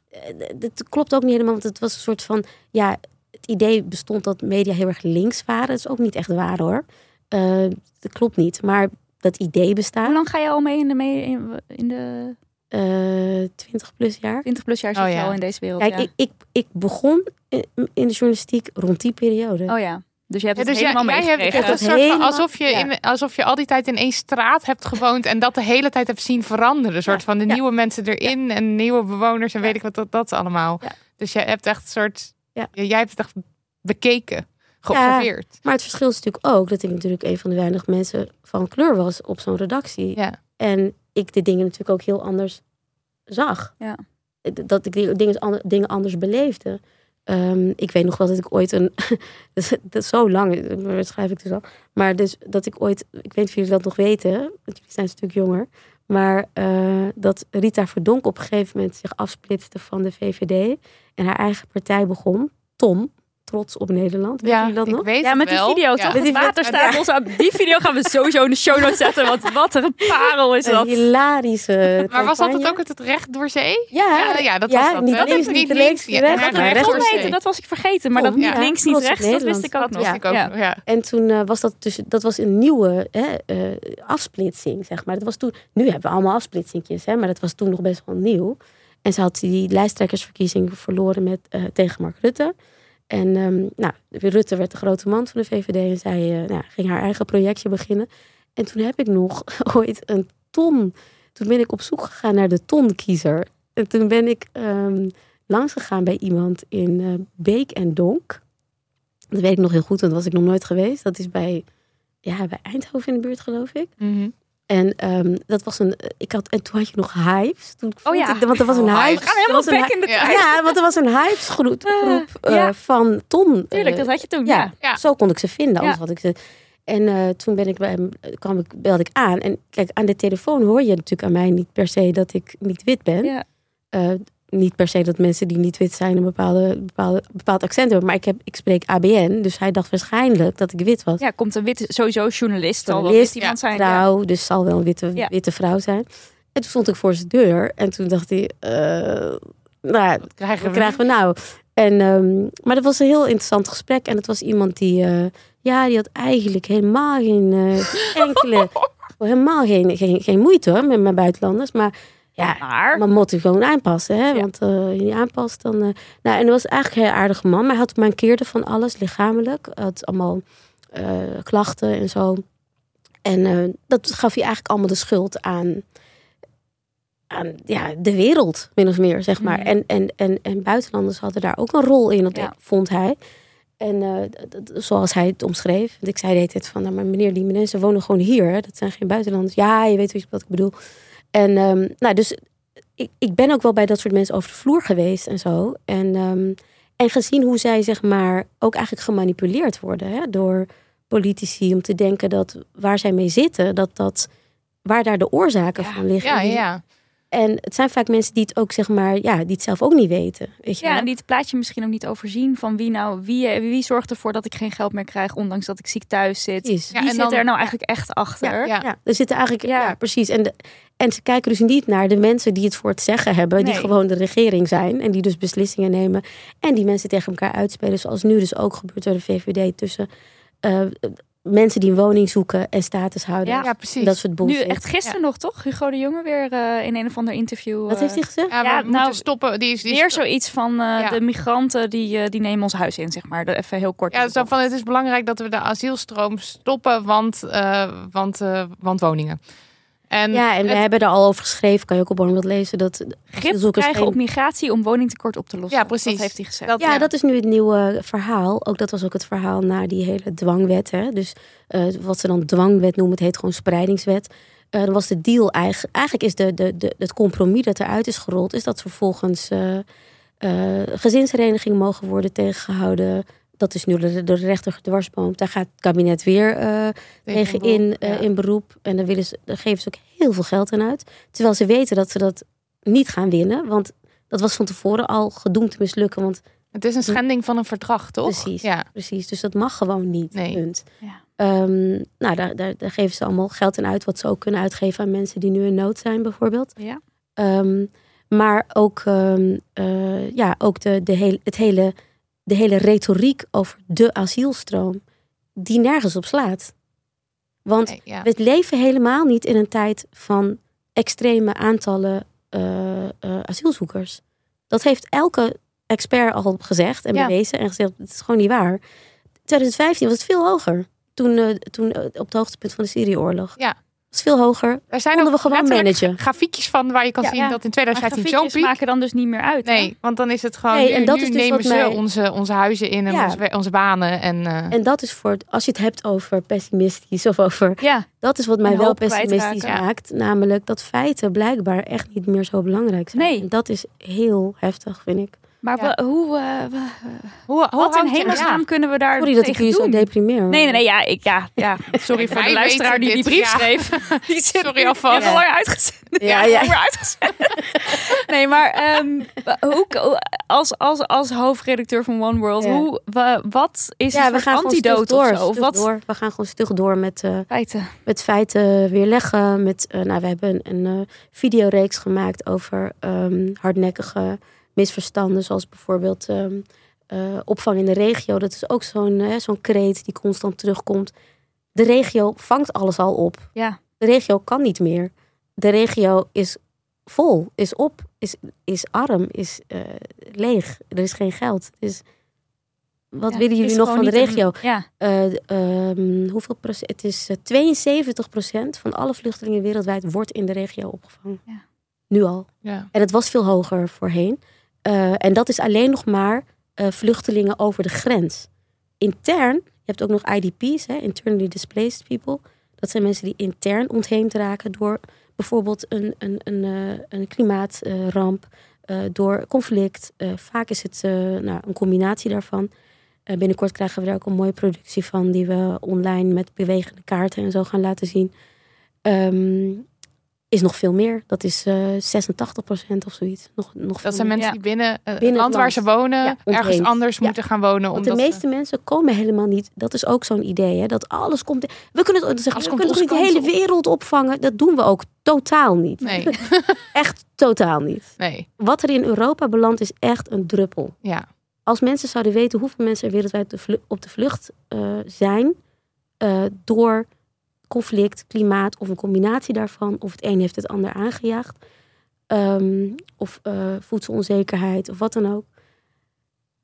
Dat klopt ook niet helemaal, want het was een soort van, ja, het idee bestond dat media heel erg links waren. Dat is ook niet echt waar hoor. Eh, dat klopt niet, maar dat idee bestaat. Hoe lang ga je al mee in de, mee in, in de Eh 20 plus jaar. 20 plus jaar zit Oh, je ja. al in deze wereld? Kijk, ja. ik, ik, ik begon in de journalistiek rond die periode. Oh ja, dus je hebt Ja, het dus jij, helemaal jij hebt Het soort van, helemaal- alsof je, ja. in, alsof je al die tijd in één straat hebt gewoond en dat de hele tijd hebt zien veranderen. Een soort van de Ja. nieuwe mensen erin en nieuwe bewoners en Ja. weet ik wat dat, dat allemaal. Ja. Dus jij hebt echt een soort, Ja. jij hebt het echt bekeken. geobserveerd. Maar het verschil is natuurlijk ook dat ik natuurlijk een van de weinige mensen van kleur was op zo'n redactie. Ja. En ik de dingen natuurlijk ook heel anders zag. Ja. Dat ik die dingen, dingen anders beleefde. Ehm, ik weet nog wel dat ik ooit een. dat, is- dat is zo lang, dat schrijf ik dus al. Maar dus dat ik ooit. Ik weet niet of jullie dat nog weten. Want jullie zijn een stuk jonger. Maar eh, dat Rita Verdonk op een gegeven moment zich afsplitste van de VVD. En haar eigen partij begon. Tom. Trots op Nederland. Weet Ja, jullie dat ik nog? weet Ja, het met die wel. video Ja. toch? Met die Het water video- staat ons aan. Die video gaan we sowieso in de show notes zetten. Want wat een parel is Een dat. hilarische. Maar was dat het ook het recht door zee? Ja, Ja, ja, dat ja, was dat, niet links, Dat niet links, links, niet ja, door heette, zee. dat was ik vergeten. Maar dat niet ja. links, niet rechts, dat wist ik ook Dat nog. wist ik ook Ja. nog, ja. En toen eh, was dat dus, dat was een nieuwe hè, eh, afsplitsing, zeg maar. Dat was toen, nu hebben we allemaal afsplitsingjes, hè, maar dat was toen nog best wel nieuw. En ze had die lijsttrekkersverkiezing verloren met, eh, tegen Mark Rutte. En ehm, nou, Rutte werd de grote man van de VVD en zij eh, nou, ging haar eigen projectje beginnen. En toen heb ik nog ooit een ton, toen ben ik op zoek gegaan naar de tonkiezer. En toen ben ik ehm, langs gegaan bij iemand in eh, Beek en Donk. Dat weet ik nog heel goed, want daar was ik nog nooit geweest. Dat is bij, ja, bij Eindhoven in de buurt, geloof ik. Mhm. En ehm, dat was een. Ik had, en toen had je nog hypes. Toen vond ja. ik- want er was een Oh, hype. Gaan helemaal back in de Ja. tijd. ja, want er was een hypesgroep groep, eh, ja. van Ton. Tuurlijk, eh, dat had je toen. ja, Ja. Ja. zo kon ik ze vinden. Anders Ja. had ik ze. En eh, toen ben ik bij hem, kwam ik, belde ik aan. En kijk, aan de telefoon hoor je natuurlijk aan mij niet per se dat ik niet wit ben. Niet per se dat mensen die niet wit zijn een bepaalde, bepaalde, bepaald accent hebben. Maar ik, heb, ik spreek ABN, dus hij dacht waarschijnlijk dat ik wit was. Ja, komt een witte, sowieso journalist. Zal wel wit iemand zijn. Ja. Vrouw, dus zal wel een witte, Ja. witte vrouw zijn. En toen stond ik voor zijn deur. En toen dacht hij, eh, nou, Wat krijgen wat we? krijgen we nou? En, ehm, maar dat was een heel interessant gesprek. En het was iemand die, eh, ja, die had eigenlijk helemaal geen eh, enkele, helemaal geen, geen, geen moeite hoor, met mijn buitenlanders. Maar ja, Maar, maar moet je gewoon aanpassen, hè? Ja. Want eh, als je niet aanpast, dan. eh, Nou, en dat was eigenlijk een heel aardige man. Maar hij had mankeerde van alles lichamelijk. Hij had allemaal eh, klachten en zo. En dat gaf hij eigenlijk allemaal de schuld aan. Aan ja, de wereld, min of meer, zeg maar. Mhm. En, en, en, en buitenlanders hadden daar ook een rol in, dat Ja. vond hij. En zoals hij het omschreef. Want ik zei de hele tijd van, nou, maar meneer, die mensen wonen gewoon hier. Hè? Dat zijn geen buitenlanders. Ja, je weet wat ik bedoel. En ehm, nou, dus ik, ik ben ook wel bij dat soort mensen over de vloer geweest en zo. En, ehm, en gezien hoe zij, zeg maar, ook eigenlijk gemanipuleerd worden hè, door politici om te denken dat waar zij mee zitten, dat dat waar daar de oorzaken Ja, van liggen. Ja, ja. En het zijn vaak mensen die het ook, zeg maar, ja, die het zelf ook niet weten. Weet je ja, wel? en die het plaatje misschien ook niet overzien van wie nou, wie, wie zorgt ervoor dat ik geen geld meer krijg, ondanks dat ik ziek thuis zit. Precies. Ja, Wie en zit dan- er nou eigenlijk echt achter? Ja. Ja, er zitten eigenlijk, ja, Ja. precies. En, de, en ze kijken dus niet naar de mensen die het voor het zeggen hebben, die Nee. gewoon de regering zijn en die dus beslissingen nemen en die mensen tegen elkaar uitspelen, zoals nu dus ook gebeurt door de VVD tussen eh, mensen die een woning zoeken en statushouders. Ja, Ja, precies. Dat soort Nu bullshit. echt gisteren nog, toch? Hugo de Jonge weer eh, in een of ander interview. Wat eh, heeft hij gezegd? Ja, we Ja, moeten nou, stoppen. Die is, die Weer zoiets van eh, Ja. de migranten die, eh, die nemen ons huis in, zeg maar. De- Even heel kort. Ja, zo van het is belangrijk dat we de asielstroom stoppen, want, eh, want, eh, want woningen. En Ja, en we het- hebben er al over geschreven, kan je ook op Bornhold lezen, dat Grip asielzoekers krijgen geen- op migratie om woningtekort op te lossen. Ja, precies. Dat heeft hij gezegd. Dat- Ja, Ja. dat is nu het nieuwe verhaal. Ook dat was ook het verhaal na die hele dwangwet. Hè? Dus eh, wat ze dan dwangwet noemen, het heet gewoon spreidingswet. Eh dan was de deal eigenlijk, eigenlijk is de, de, de, het compromis dat eruit is gerold, is dat vervolgens eh eh gezinsherenigingen mogen worden tegengehouden. Dat is nu door de rechter gedwarsboomd. Daar gaat het kabinet weer eh, tegen in, eh, Ja. in beroep. En dan willen ze, daar geven ze ook heel veel geld aan uit. Terwijl ze weten dat ze dat niet gaan winnen. Want dat was van tevoren al gedoemd te mislukken. Want Het is een schending van een verdrag, toch? Precies. Ja. Precies, dus dat mag gewoon niet. Nee. Punt. Ja. Ehm, nou, daar, daar, daar geven ze allemaal geld aan uit, wat ze ook kunnen uitgeven aan mensen die nu in nood zijn, bijvoorbeeld. Ja. Ehm, maar ook, ehm, eh, ja, ook de, de, het hele, de hele retoriek over de asielstroom, die nergens op slaat. Want Nee, ja. we leven helemaal niet in een tijd van extreme aantallen eh, eh, asielzoekers. Dat heeft elke expert al gezegd en Ja. bewezen en gezegd, het is gewoon niet waar. 2015 was het veel hoger. Toen, eh, toen op het hoogtepunt van de Syrië-oorlog. Ja. Is veel hoger. Er zijn Konden ook we gewoon managen. grafiekjes van waar je kan Ja. zien Ja. dat in Maar 2015 zo'n grafiekjes piek. maken dan dus niet meer uit. hè? Nee, want dan is het gewoon, Nee, nu, en dat nu is dus nemen wat ze mij- onze, onze huizen in en Ja. onze, onze banen. En, eh, En dat is voor, als je het hebt over pessimistisch of over Ja, Dat is wat mij wel pessimistisch maakt. Namelijk dat feiten blijkbaar echt niet meer zo belangrijk zijn. Nee. En dat is heel heftig, vind ik. Maar Ja. we- hoe, eh, we- hoe, hoe wat in je- hemelsnaam ja. kunnen we daar Sorry dat ik jullie zo doen? deprimeer. Nee, nee, nee, ja, ik, ja, ja. Sorry voor de luisteraar die die brief ja. schreef. Die zit Sorry alvast. Ja, Ja, ja. lang weer uitgezonden. Nee, maar ehm, hoe, als, als, als hoofdredacteur van One World, Ja. hoe, wa- wat is Ja, we gaan gewoon stug antidote door. of zo? Of stug wat door. We gaan gewoon stug door met, eh, feiten? met feiten weerleggen. Met, eh, nou, we hebben een, een eh, videoreeks gemaakt over ehm, hardnekkige misverstanden. Zoals bijvoorbeeld ehm, eh, opvang in de regio. Dat is ook zo'n eh, zo'n kreet die constant terugkomt. De regio vangt alles al op. Ja. De regio kan niet meer. De regio is vol, is op, is, is arm, is eh, leeg. Er is geen geld. Dus wat Ja, willen jullie nog van de regio? een- ja, Eh, ehm, hoeveel procent? Het is eh, 72 procent van alle vluchtelingen wereldwijd wordt in de regio opgevangen. Ja. Nu al. Ja. En het was veel hoger voorheen. Eh, en dat is alleen nog maar eh, vluchtelingen over de grens. Intern, je hebt ook nog IDP's, hè, internally displaced people. Dat zijn mensen die intern ontheemd raken door bijvoorbeeld een, een, een, eh, een klimaatramp, door conflict. Vaak is het nou, een combinatie daarvan. Binnenkort krijgen we daar ook een mooie productie van, die we online met bewegende kaarten en zo gaan laten zien. Ehm, is nog veel meer. Dat is eh 86% of zoiets. Nog, nog veel Dat zijn meer. mensen Ja. die binnen eh, het land waar ze wonen, Ja, ergens anders Ja. moeten gaan wonen. Want de omdat ze- meeste mensen komen helemaal niet. Dat is ook zo'n idee, hè? dat alles komt. We kunnen, het- zeggen, we kunnen toch niet de hele wereld opvangen. Dat doen we ook totaal niet. Nee, Echt totaal niet. nee, Wat er in Europa belandt is echt een druppel. ja. Als mensen zouden weten hoeveel mensen er wereldwijd de op de vlucht eh, zijn eh, door conflict, klimaat of een combinatie daarvan, of het een heeft het ander aangejaagd, ehm, of eh, voedselonzekerheid of wat dan ook,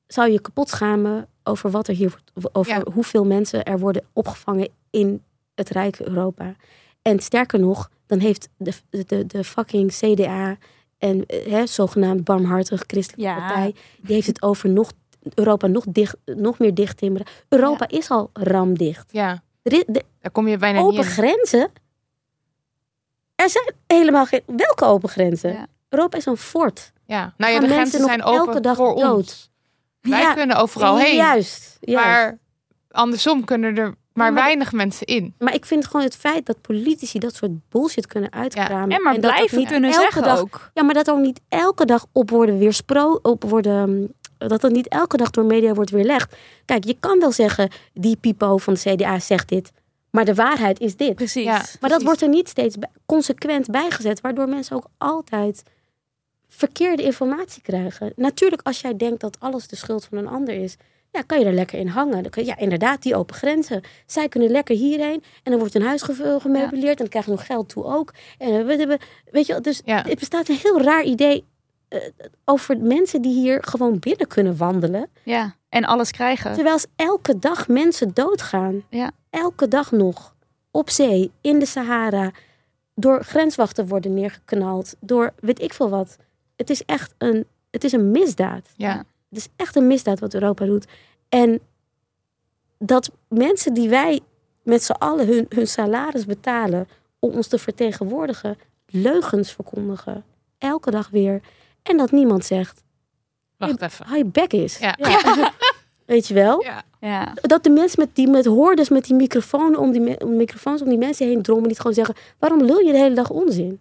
zou je kapot schamen over wat er hier wordt, over Ja. hoeveel mensen er worden opgevangen in het rijke Europa. En sterker nog, dan heeft de, de, de fucking CDA en eh, hè, zogenaamd barmhartig christelijke Ja. partij, die heeft het over nog, Europa nog, dicht, nog meer dicht timmeren. Europa is al ramdicht. ja. Er is, de Daar kom je bijna open niet grenzen. Er zijn helemaal geen. Welke open grenzen? Ja. Europa is een fort. Ja. Nou ja, de grenzen zijn open elke dag voor dood? ons. Wij Ja, kunnen overal heen. Juist. juist. Maar andersom kunnen er maar, maar- weinig mensen in. Maar ik vind gewoon het feit dat politici dat soort bullshit kunnen uitkramen. En maar dat dat blijven niet kunnen elke zeggen dag, ook. Ja, maar dat ook niet elke dag op worden weerspro... Op worden, mm, dat dat niet elke dag door media wordt weerlegd. Kijk, je kan wel zeggen, die Pipo van de CDA zegt dit. Maar de waarheid is dit. Precies. Ja. Maar dat wordt er niet steeds consequent bijgezet. Waardoor mensen ook altijd verkeerde informatie krijgen. Natuurlijk, als jij denkt dat alles de schuld van een ander is... Ja, kan je er lekker in hangen. Je- Ja, inderdaad, die open grenzen. Zij kunnen lekker hierheen. En dan wordt hun huis ge- gemeubileerd. En dan krijgen ze nog geld toe ook. En we hebben, weet je, dus Ja. het bestaat een heel raar idee... eh, over mensen die hier gewoon binnen kunnen wandelen. Ja. En alles krijgen. Terwijl elke dag mensen doodgaan. Ja. Elke dag nog. Op zee, in de Sahara. Door grenswachten worden neergeknald. Door weet ik veel wat. Het is echt een, het is een misdaad. Ja. Het is echt een misdaad wat Europa doet. En dat mensen die wij met z'n allen hun, hun salaris betalen om ons te vertegenwoordigen, leugens verkondigen. Elke dag weer. En dat niemand zegt, Wacht even. je bek is. Ja. Weet je wel? Ja. Dat de mensen met die met hoorders met die microfoon om die me- microfoons om die mensen heen drommen, niet gewoon zeggen: waarom lul je de hele dag onzin?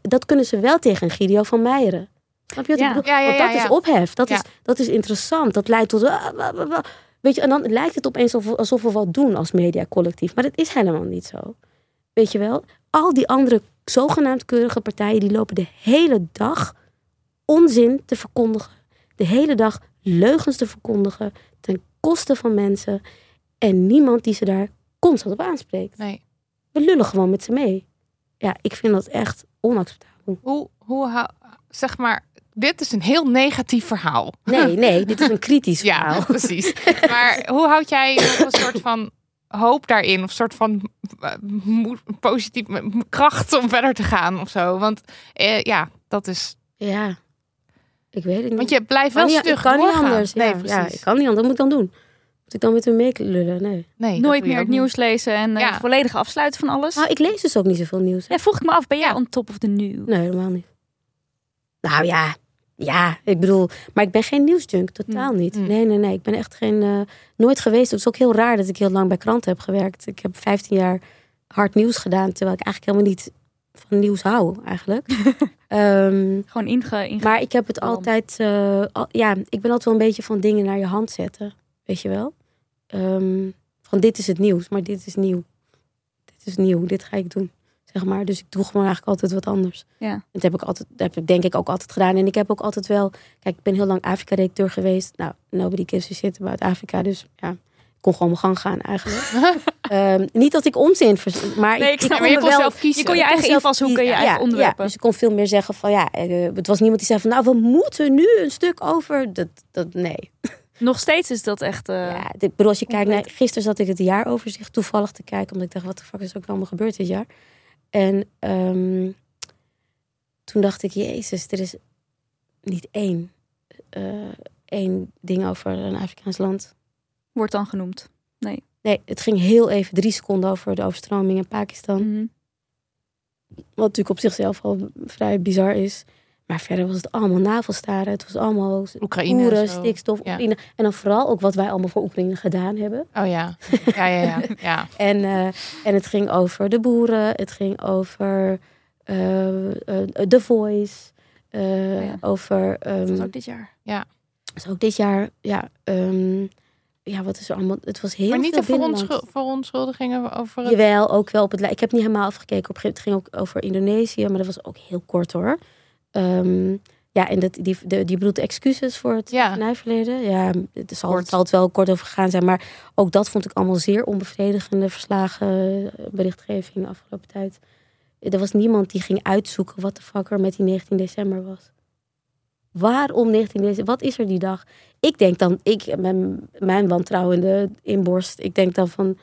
Dat kunnen ze wel tegen een Guido van Meijeren. Snap je wat Ja. ik bedoel? Ja, ja, Want dat ja, ja. is ophef. Dat, Ja. is, dat is interessant. Dat leidt tot. ah. Weet je, en dan lijkt het opeens alsof, alsof we wat doen als mediacollectief. Maar dat is helemaal niet zo. Weet je wel? Al die andere zogenaamd keurige partijen, die lopen de hele dag onzin te verkondigen. De hele dag leugens te verkondigen. Ten koste van mensen. En niemand die ze daar constant op aanspreekt. Nee. We lullen gewoon met ze mee. Ja, ik vind dat echt onacceptabel. Hoe, hoe hou- zeg maar, dit is een heel negatief verhaal. Nee, nee, dit is een kritisch Ja, verhaal. precies. Maar hoe houd jij een soort van hoop daarin. Of een soort van eh, m- kracht om verder te gaan of zo. Want eh, ja, dat is... Ja, ik weet het niet. Want je blijft wel niet, ik stug kan niet anders. Nee, ja, ik kan niet anders. Wat moet ik dan doen? Moet ik dan met hun meelullen? Nee. Nee, dat Nooit meer het niet. nieuws lezen en eh, Ja. volledig afsluiten van alles. Nou, ik lees dus ook niet zoveel nieuws. hè. Ja, vroeg ik me af, ben jij Ja. on top of the news? Nee, helemaal niet. Nou ja, ja, ik bedoel, maar ik ben geen nieuwsjunk, totaal niet. Mm. Nee, nee, nee, ik ben echt geen, eh, nooit geweest. Het is ook heel raar dat ik heel lang bij kranten heb gewerkt. Ik heb 15 jaar hard nieuws gedaan, terwijl ik eigenlijk helemaal niet van nieuws hou, eigenlijk. Ehm, Gewoon inge... inge- maar ik heb het altijd, eh, al- ja, ik ben altijd wel een beetje van dingen naar je hand zetten, weet je wel. Ehm, van dit is het nieuws, maar dit is nieuw. Dit is nieuw, dit ga ik doen, zeg maar. Dus ik doe gewoon eigenlijk altijd wat anders. Ja. Dat heb ik altijd, dat heb ik denk ik ook altijd gedaan. En ik heb ook altijd wel, kijk, ik ben heel lang Afrika-redacteur geweest. Nou, nobody gives a shit about Afrika, dus ja, kon gewoon mijn gang gaan eigenlijk. Ehm, niet dat ik onzin, maar Nee, ik ik, snap ik maar je kon wel zelf kiezen. Je kon je ik kon eigen zelf invalshoeken, je eigen Ja, onderwerpen. Ja, dus ik kon veel meer zeggen van ja, eh, het was niemand die zei van nou, we moeten nu een stuk over. Dat, dat nee. Nog steeds is dat echt... eh, ja, dit, bedoel, als je kijkt naar, gisteren zat ik het jaaroverzicht toevallig te kijken, omdat ik dacht, wat de fuck is er ook allemaal gebeurd dit jaar? En ehm, toen dacht ik, jezus, er is niet één, eh, één ding over een Afrikaans land. Wordt dan genoemd. Nee, het ging heel even drie seconden over de overstroming in Pakistan. Mhm. Wat natuurlijk op zichzelf al vrij bizar is. Maar verder was het allemaal navelstaren. Het was allemaal Oekraïne. boeren, stikstof, Ja. Oekraïne. En dan vooral ook wat wij allemaal voor Oekraïne gedaan hebben. Oh ja. Ja, ja, ja. ja. En, eh, en het ging over de boeren. Het ging over eh, eh, The Voice. eh, Oh ja. Over... Dat ehm, was ook dit jaar. dus ook dit jaar... Ja, ehm, ja, wat is er allemaal... Het was heel maar niet veel de verontschuldigingen over het... Jawel, ook wel op het. Ik heb niet helemaal afgekeken. Op een gegeven moment ging ook over Indonesië, maar dat was ook heel kort hoor. Ehm, ja, en dat, die, de, die bedoelt excuses voor het Ja. nijverleden. Ja, het zal, het zal het wel kort over gegaan zijn. Maar ook dat vond ik allemaal zeer onbevredigende verslagen, eh, berichtgeving de afgelopen tijd. Er was niemand die ging uitzoeken wat de fuck er met die 19 december was. Waarom 19 december? Wat is er die dag? Ik denk dan, ik, mijn, mijn wantrouwende inborst, ik denk dan van,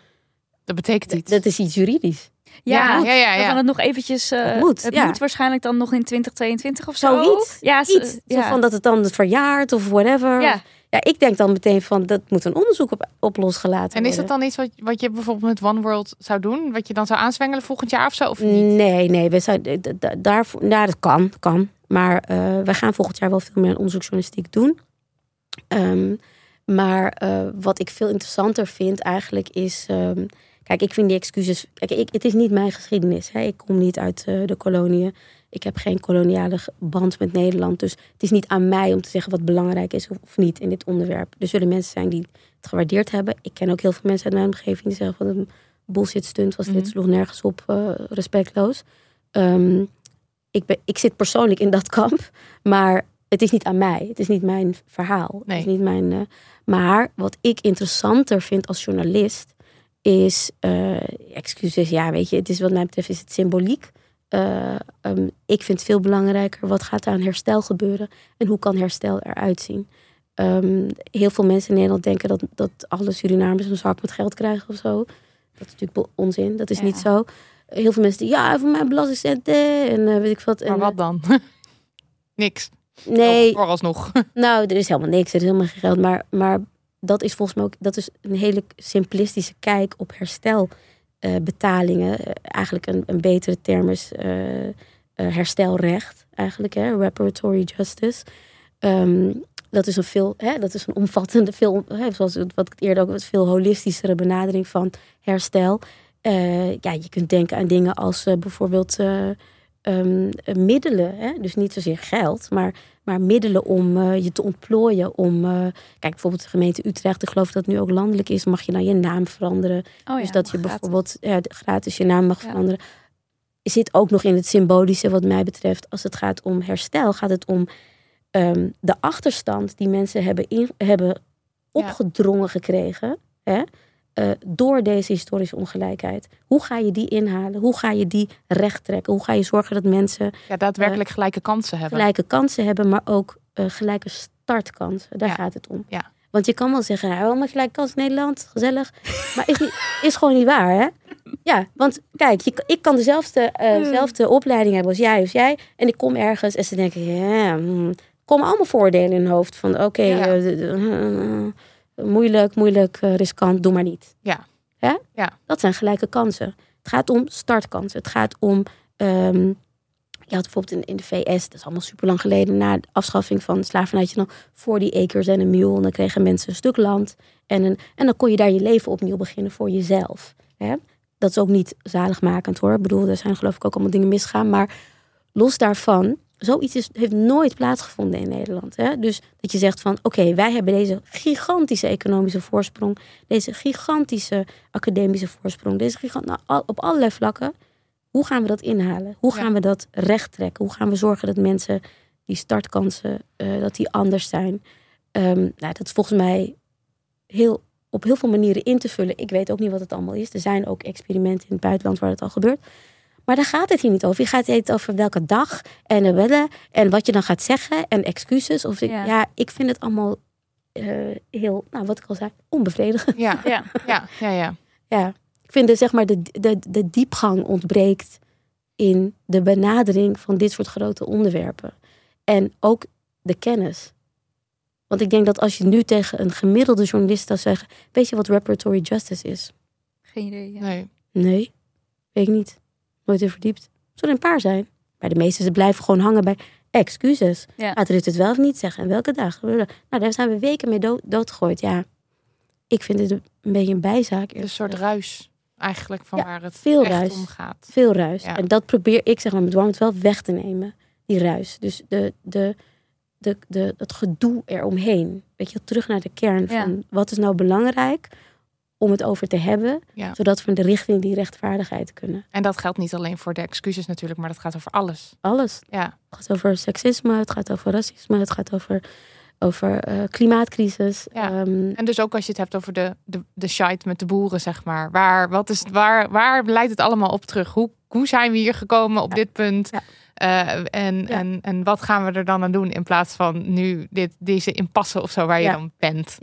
Dat betekent iets. dat is iets juridisch. ja, ja, ja, We gaan het nog eventjes... eh, Het moet, het ja. moet waarschijnlijk dan nog in 2022 of zo. Zoiets. Ja, Iets. Zo van dat het dan verjaart of whatever. ja. Ja, ik denk dan meteen van dat moet een onderzoek op, op losgelaten En is worden. dat dan iets wat, wat je bijvoorbeeld met One World zou doen? Wat je dan zou aanzwengelen volgend jaar of zo? Of niet? Nee, nee, we zijn, d- d- daarvoor, nou, dat kan, kan. Maar eh wij gaan volgend jaar wel veel meer aan onderzoeksjournalistiek doen. Ehm, maar eh, wat ik veel interessanter vind eigenlijk is... ehm, kijk, ik vind die excuses... Kijk, ik, het is niet mijn geschiedenis. Hè. Ik kom niet uit eh, de koloniën. Ik heb geen koloniale band met Nederland. Dus het is niet aan mij om te zeggen wat belangrijk is of, niet in dit onderwerp. Er zullen mensen zijn die het gewaardeerd hebben. Ik ken ook heel veel mensen uit mijn omgeving die zeggen wat een bullshit stunt was. Mhm. Dit sloeg nergens op, eh, respectloos. Ehm, ik, ben, ik zit persoonlijk in dat kamp, maar het is niet aan mij. Het is niet mijn verhaal. Nee. Het is niet mijn, eh, maar wat ik interessanter vind als journalist is, eh, excuses, ja, weet je, het is wat mij betreft is het symboliek. Eh, ehm, ik vind veel belangrijker wat gaat er aan herstel gebeuren en hoe kan herstel eruit zien. Ehm, heel veel mensen in Nederland denken dat, dat alle Surinamers een zak met geld krijgen of zo. Dat is natuurlijk onzin. Dat is Ja. niet zo. Heel veel mensen die ja, voor mijn belastingcenten en eh, weet ik wat. Maar en, wat dan? Niks. Nee, Vooralsnog. nou, er is helemaal niks. Er is helemaal geen geld. Maar, maar dat is volgens mij ook dat is een hele simplistische kijk op herstelbetalingen. eigenlijk een, een betere term is eh, eh, herstelrecht. Eigenlijk, hè, reparatory justice. Ehm, dat is een veel, hè, dat is een omvattende, veel, hè, zoals wat ik eerder ook wat veel holistischere benadering van herstel. Eh, ja, je kunt denken aan dingen als eh, bijvoorbeeld eh, ehm, eh, middelen. Hè? Dus niet zozeer geld, maar maar middelen om eh, je te ontplooien. Om, eh, kijk, bijvoorbeeld de gemeente Utrecht, ik geloof dat het nu ook landelijk is, mag je dan je naam veranderen. Oh, dus dat je gratis. bijvoorbeeld ja, gratis je naam mag Ja. veranderen. Zit ook nog in het symbolische, wat mij betreft. Als het gaat om herstel, gaat het om ehm, de achterstand die mensen hebben, in, hebben opgedrongen gekregen. Hè? Eh, door deze historische ongelijkheid. Hoe ga je die inhalen? Hoe ga je die recht trekken? Hoe ga je zorgen dat mensen Ja, daadwerkelijk gelijke kansen hebben. gelijke kansen hebben, maar ook eh, gelijke startkansen. Daar Ja. gaat het om. Ja. Want je kan wel zeggen, nou, allemaal gelijk kans in Nederland, gezellig. Maar is, niet, is gewoon niet waar, hè? Ja, want kijk, je, ik kan dezelfde, eh, dezelfde opleiding hebben als jij of jij. En ik kom ergens en ze denken, ja, hmm, komen allemaal voordelen in hun hoofd. Van oké, Ja. Moeilijk, moeilijk, eh, riskant, doe maar niet. Ja. Hè? Ja. Dat zijn gelijke kansen. Het gaat om startkansen. Het gaat om, ehm, je had bijvoorbeeld in, in de VS, dat is allemaal super lang geleden, na de afschaffing van slavernij, had je nog voor die acres en een mule. En dan kregen mensen een stuk land. En, een, en dan kon je daar je leven opnieuw beginnen voor jezelf. Hè? Dat is ook niet zaligmakend hoor. Ik bedoel, er zijn geloof ik ook allemaal dingen misgaan. Maar los daarvan, zoiets is, heeft nooit plaatsgevonden in Nederland. Hè? Dus dat je zegt van, oké, wij hebben deze gigantische economische voorsprong. Deze gigantische academische voorsprong. Deze gigant, nou, al- op allerlei vlakken. Hoe gaan we dat inhalen? Hoe Ja. gaan we dat recht trekken? Hoe gaan we zorgen dat mensen die startkansen, eh, dat die anders zijn? Ehm, nou, dat is volgens mij heel, op heel veel manieren in te vullen. Ik weet ook niet wat het allemaal is. Er zijn ook experimenten in het buitenland waar het al gebeurt. Maar daar gaat het hier niet over. Je gaat het over welke dag en, eh, willen en wat je dan gaat zeggen en excuses. Of ik- Ja. ja. ik vind het allemaal eh, heel, nou, wat ik al zei, onbevredigend. Ja, Ja. ja, ja, ja. Ja, ik vind de, zeg maar, de, de, de diepgang ontbreekt in de benadering van dit soort grote onderwerpen. En ook de kennis. Want ik denk dat als je nu tegen een gemiddelde journalist zou zeggen... weet je wat reparatory justice is? Geen idee. Ja. Nee. Nee, weet ik niet. Nooit in verdiept. Zullen een paar zijn. Bij de meeste ze blijven gewoon hangen bij excuses. Ja. Gaat Rutte het wel of niet zeggen? En welke dag? Nou, daar zijn we weken mee dood, doodgegooid. Ja, ik vind het een beetje een bijzaak. Een soort ruis eigenlijk van Ja, waar het veel echt ruis. om gaat. Veel ruis. Ja. En dat probeer ik zeg maar met Warmth wel weg te nemen. Die ruis. Dus de, de, de, de, het gedoe eromheen. Weet je, terug naar de kern Ja. van wat is nou belangrijk om het over te hebben. Ja. Zodat we in de richting die rechtvaardigheid kunnen. En dat geldt niet alleen voor de excuses natuurlijk, maar dat gaat over alles. Alles. Ja, Het gaat over seksisme, het gaat over racisme, het gaat over, over eh, klimaatcrisis. Ja. Ehm, en dus ook als je het hebt over de, de, de shite met de boeren, zeg maar. Waar, wat is, waar, waar leidt het allemaal op terug? Hoe, hoe zijn we hier gekomen op Ja. dit punt? Ja. Eh, en, Ja. en, en wat gaan we er dan aan doen in plaats van nu dit, deze impasse of zo waar je Ja. dan bent?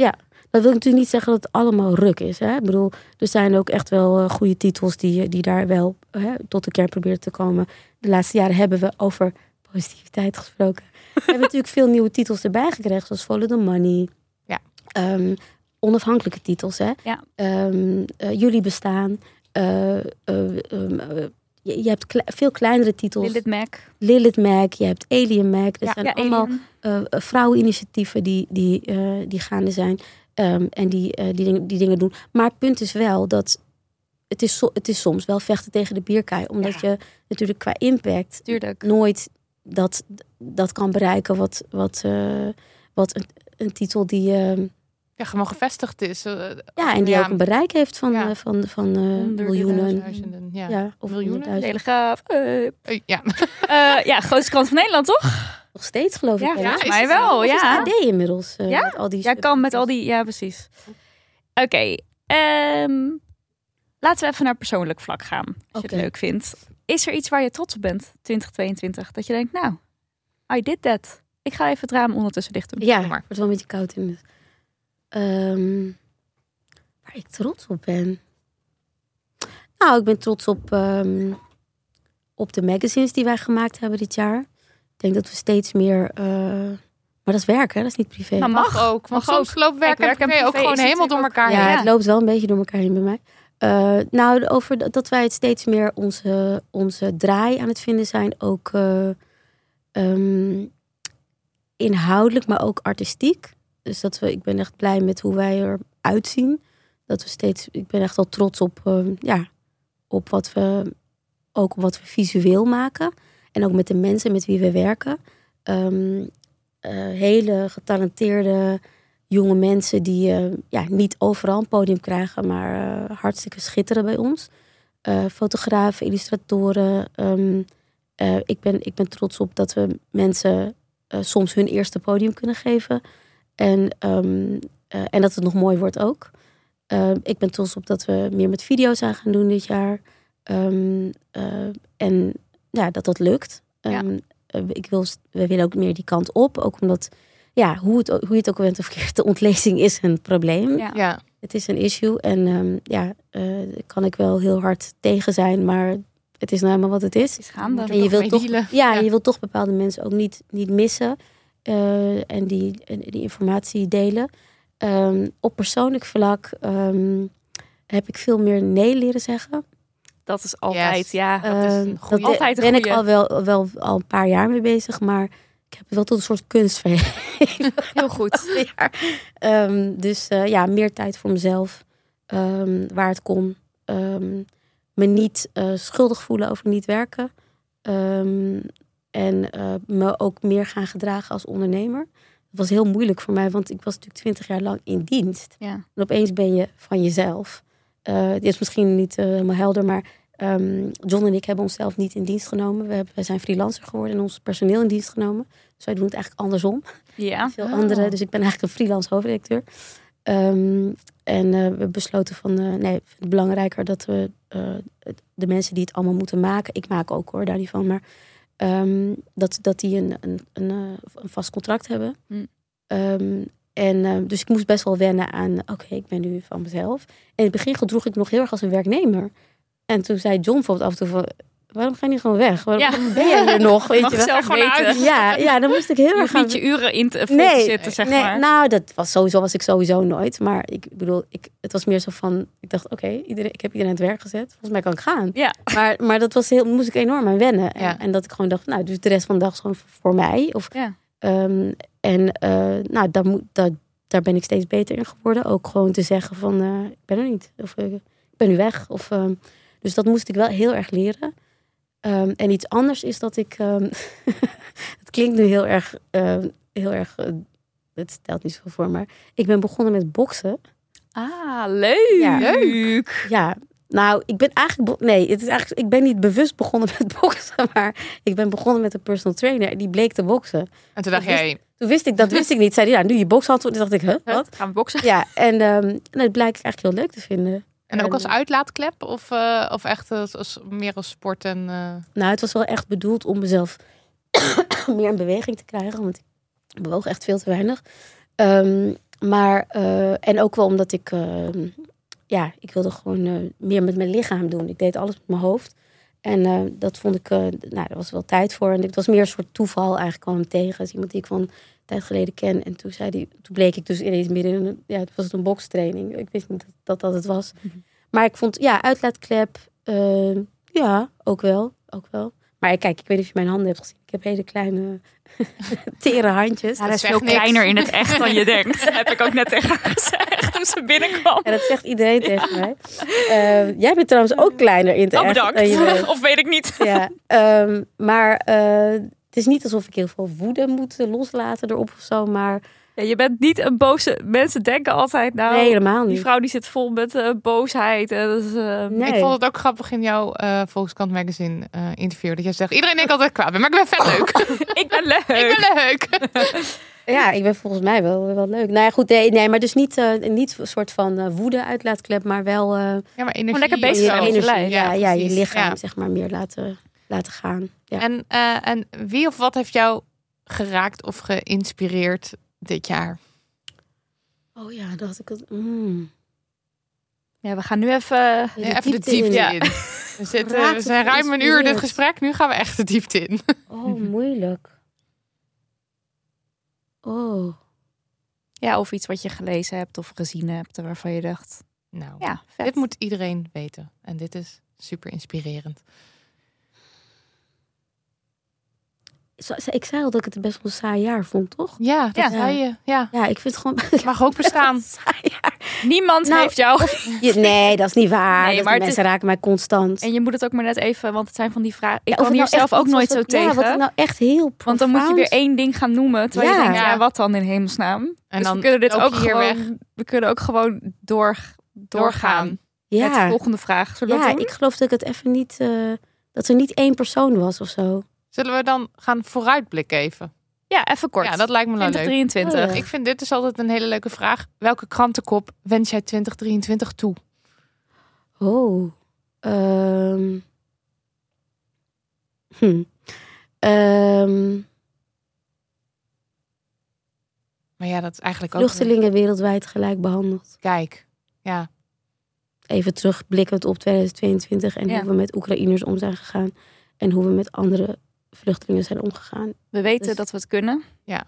Dat wil natuurlijk niet zeggen dat het allemaal ruk is. Hè? Ik bedoel, er zijn ook echt wel eh, goede titels die, die daar wel hè, tot de kern proberen te komen. De laatste jaren hebben we over positiviteit gesproken. we hebben natuurlijk veel nieuwe titels erbij gekregen, zoals Follow the Money. Ja. Ehm, onafhankelijke titels, hè? Ja. Ehm, eh, jullie bestaan. Eh, eh, ehm, eh, je, je hebt kle- veel kleinere titels. Lilith Mac. Lilith Mac, je hebt Alien Mac. Er Ja, zijn Ja, allemaal eh, eh, vrouweninitiatieven die, die, eh, die gaande zijn. Ehm, en die, eh, die, dingen, die dingen doen. Maar het punt is wel dat het is, so- het is soms wel vechten tegen de bierkaai. Omdat je natuurlijk qua impact Tuurlijk. nooit dat, dat kan bereiken wat, wat, eh, wat een, een titel die... eh, Ja, gewoon gevestigd is. eh, ja, en die Ja. ook een bereik heeft van, Ja. van, van eh, miljoenen. duizenden. Ja. Ja, of Miljoenen? ja. eh, ja, grootste krant van Nederland, toch? Nog steeds geloof ik. Ja, volgens mij wel. Of Ja. AD inmiddels. eh, Ja? met al die Ja, kan met al die... Ja, precies. Oké. ehm, laten we even naar persoonlijk vlak gaan. Als je het leuk vindt. Is er iets waar je trots op bent, 2022? Dat je denkt, nou, I did that. Ik ga even het raam ondertussen dicht doen. Ja, Doe het maar. wordt wel een beetje koud in. Ehm, waar ik trots op ben. Nou, ik ben trots op, ehm, op de magazines die wij gemaakt hebben dit jaar. Ik denk dat we steeds meer. eh, maar dat is werk, hè? Dat is niet privé. Maar Mag, Mag. ook. Want Mag soms loopt werk, Kijk, werk en en privé ook gewoon helemaal door elkaar ja, heen. het loopt wel een beetje door elkaar heen bij mij. Eh, nou, over dat- wij het steeds meer onze, onze draai aan het vinden zijn. Ook eh, ehm, inhoudelijk, maar ook artistiek. Dus dat we, ik ben echt blij met hoe wij eruit zien. Dat we steeds, ik ben echt al trots op, eh, ja, op wat we, ook op wat we visueel maken. En ook met de mensen met wie we werken. Ehm, eh, hele getalenteerde jonge mensen die eh, ja, niet overal een podium krijgen, maar eh, hartstikke schitteren bij ons. Fotografen, illustratoren. ehm, eh, ik, ben, ik ben trots op dat we mensen soms hun eerste podium kunnen geven. En, ehm, eh, en dat het nog mooi wordt ook. Ik ben trots op dat we meer met video's aan gaan doen dit jaar. En ja, dat dat lukt. Ja. Ehm, eh, ik wil, we willen ook meer die kant op. Ook omdat ja, hoe, het, hoe je het ook bent of verkeerd, de ontlezing is een probleem. Ja. Ja. Het is een issue en ehm, ja, eh, daar kan ik wel heel hard tegen zijn, maar het is nou helemaal wat het is. Het is gaande. En je wilt toch, ja, Ja. je wilt toch bepaalde mensen ook niet, niet missen eh, en die, en die informatie delen. Ehm, op persoonlijk vlak ehm, heb ik veel meer nee leren zeggen. Dat is altijd, Yes. ja. Dat is een Ehm, Altijd een ben ik al wel, wel al een paar jaar mee bezig, maar ik heb er wel tot een soort kunst. Heel goed. jaar. Ehm, dus eh, ja, meer tijd voor mezelf. ehm, waar het kon. Me niet eh, schuldig voelen over niet werken. En eh, me ook meer gaan gedragen als ondernemer. Dat was heel moeilijk voor mij, want ik was natuurlijk twintig jaar lang in dienst. Ja. En opeens ben je van jezelf. Eh dit is misschien niet eh, helemaal helder, maar ehm, John en ik hebben onszelf niet in dienst genomen. We, hebben, we zijn freelancer geworden en ons personeel in dienst genomen. Dus wij doen het eigenlijk andersom Ja. veel Oh. andere. Dus ik ben eigenlijk een freelance hoofdredacteur. Ehm, en eh, we hebben besloten van, eh, nee, het belangrijker dat we eh, de mensen die het allemaal moeten maken, ik maak ook hoor, daar niet van, maar ehm, dat, dat die een, een, een, een vast contract hebben. Hm. Ehm, en eh, dus ik moest best wel wennen aan, oké, ik ben nu van mezelf. En in het begin gedroeg ik nog heel erg als een werknemer. En toen zei John bijvoorbeeld af en toe van, waarom ga je niet gewoon weg? Waarom Ja. ben jij hier nog? Weet Mag je wel? zelf Gewoon uit. Ja, ja, dan moest ik heel Je erg niet je uren in te, te zitten, zeg nee, maar. Nou, dat was sowieso was ik sowieso nooit. Maar ik bedoel, ik, het was meer zo van, ik dacht, oké, iedereen, ik heb iedereen aan het werk gezet. Volgens mij kan ik gaan. Ja. Maar, maar dat was heel, moest ik enorm aan wennen. En, Ja. en dat ik gewoon dacht, nou, dus de rest van de dag is gewoon voor mij. Of, Ja. Ehm, en eh, nou, daar, moet, daar, daar ben ik steeds beter in geworden. Ook gewoon te zeggen van, eh, ik ben er niet. Of eh, ik ben nu weg. Of, ehm, dus dat moest ik wel heel erg leren. Ehm, en iets anders is dat ik. ehm, het klinkt nu heel erg. heel erg het stelt niet zoveel voor, maar ik ben begonnen met boksen. Ah, leuk. Ja. leuk. Ja, nou, ik ben eigenlijk. Nee, het is eigenlijk. Ik ben niet bewust begonnen met boksen, maar ik ben begonnen met een personal trainer. en Die bleek te boksen. En toen dacht Dat jij, Toen wist ik dat, wist ik niet. Zei hij, ja, nu je bokshandel. Toen dacht ik, huh, wat? Gaan we boksen? Ja, en ehm dat blijkt ik eigenlijk heel leuk te vinden. en ook als En- uitlaatklep? Of, eh, of echt als, als- meer als sport en... eh, Nou, het was wel echt bedoeld om mezelf meer in beweging te krijgen. Want ik bewoog echt veel te weinig. Ehm, maar, eh, en ook wel omdat ik, ehm, ja, ik wilde gewoon eh, meer met mijn lichaam doen. Ik deed alles met mijn hoofd. En eh, dat vond ik, eh, nou, daar was wel tijd voor. En het was meer een soort toeval eigenlijk kwam hem tegen. Is iemand die ik van een tijd geleden ken. En toen, zei die, toen bleek ik dus ineens midden in een, ja, het was een bokstraining. Ik wist niet dat dat, dat het was. Maar ik vond, ja, uitlaatklep, ja, ook wel, ook wel. Maar kijk, ik weet niet of je mijn handen hebt gezien. Ik heb hele kleine, tere handjes. Ja, dat is veel niks. kleiner in het echt dan je denkt. heb ik ook net tegen haar gezegd toen ze binnenkwam. En dat zegt iedereen tegen mij. Eh, jij bent trouwens ook kleiner in het Oh, echt bedankt. dan je. Of weet ik niet. Ja, ehm, maar eh, het is niet alsof ik heel veel woede moet loslaten erop of zo. Maar Ja, je bent niet een boze... Mensen denken altijd, nou, nee, helemaal die niet. vrouw die zit vol met eh, boosheid. En dat is, eh, Nee. Ik vond het ook grappig in jouw eh Volkskrant magazine eh, interview. Dat jij zegt, iedereen denkt altijd kwaad ben, maar ik ben vet leuk. ik ben leuk. ik ben leuk. Ja, ik ben volgens mij wel, wel leuk. Nou ja, goed, nee, nee maar dus niet, eh, niet een soort van woede uitlaatklep, maar wel eh, Ja, maar energie. lekker bezig je energie. lijf. Ja, ja, je lichaam Ja. zeg maar meer laten, laten gaan. Ja. En, eh, en wie of wat heeft jou geraakt of geïnspireerd dit jaar? Oh ja, dat had ik het. Mm. Ja, we gaan nu even... Ja, even de diepte in. in. We, zitten, we zijn ruim een uur in dit gesprek. Nu gaan we echt de diepte in. Oh, moeilijk. Oh. Ja, of iets wat je gelezen hebt of gezien hebt. Waarvan je dacht, Nou, ja, vet. dit moet iedereen weten. En dit is super inspirerend. Zo- Ik zei al dat ik het best wel een saai jaar vond, toch? Ja, dat Ja. zei je. Ja, Ja, ik vind het gewoon. het mag ook bestaan. Niemand Nou, heeft jou... Je- nee, dat is niet waar. Nee, maar mensen raken mij constant. En je moet het ook maar net even, want het zijn van die vragen. Ik Ja, kan hier nou zelf ook nooit zo Ja, tegen. wat ik nou echt heel want dan moet je weer één ding gaan noemen. Terwijl je Ja. denkt, ja, Ja. wat dan in hemelsnaam? En dus dan we kunnen dit ook hier gewoon, weg. we kunnen ook gewoon door, doorgaan. Met de Ja, volgende vraag. Zullen ja ik geloof dat ik het even niet. eh, dat er niet één persoon was of zo. Zullen we dan gaan vooruitblikken even? Ja, even kort. Ja, dat lijkt me leuk. 2023. Oh, ja. Ik vind dit is altijd een hele leuke vraag. Welke krantenkop wens jij 2023 toe? Oh. Ehm. Hm. Ehm. Maar ja, dat is eigenlijk ook... Vluchtelingen wereldwijd gelijk behandeld. Kijk, ja. Even terugblikkend op 2022 en Ja. hoe we met Oekraïners om zijn gegaan. En hoe we met andere vluchtelingen zijn omgegaan. We weten Dus- dat we het kunnen. Ja.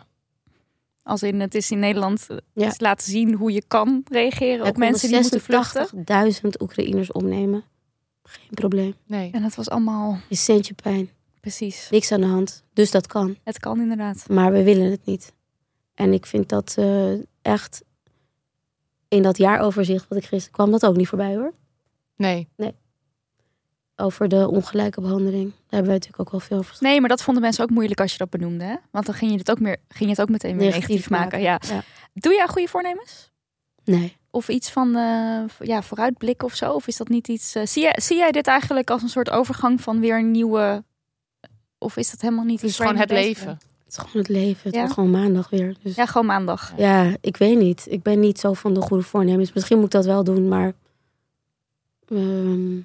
Als in, het is in Nederland eh, Ja. is laten zien hoe je kan reageren op mensen die moeten vluchten. 86.000 Oekraïners opnemen. Geen probleem. Nee. En dat was allemaal Een centje pijn. precies. Niks aan de hand. Dus dat kan. Het kan inderdaad. Maar we willen het niet. En ik vind dat eh, echt in dat jaaroverzicht wat ik gisteren kwam, dat ook niet voorbij hoor. Nee. Over de ongelijke behandeling. Daar hebben wij natuurlijk ook wel veel over Nee, maar dat vonden mensen ook moeilijk als je dat benoemde. Hè? Want dan ging je het ook, meer, ging je het ook meteen weer negatief, Negatief maken. Ja. Ja. Doe jij goede voornemens? Nee. Of iets van eh, v- ja, vooruitblik of zo? Of is dat niet iets... eh, zie, jij, zie jij dit eigenlijk als een soort overgang van weer een nieuwe... Of is dat helemaal niet Het is iets gewoon het bezig leven. Het is gewoon het leven. Het Ja? wordt gewoon maandag weer. Dus Ja, gewoon maandag. ja, ik weet niet. Ik ben niet zo van de goede voornemens. Misschien moet ik dat wel doen, maar... ehm,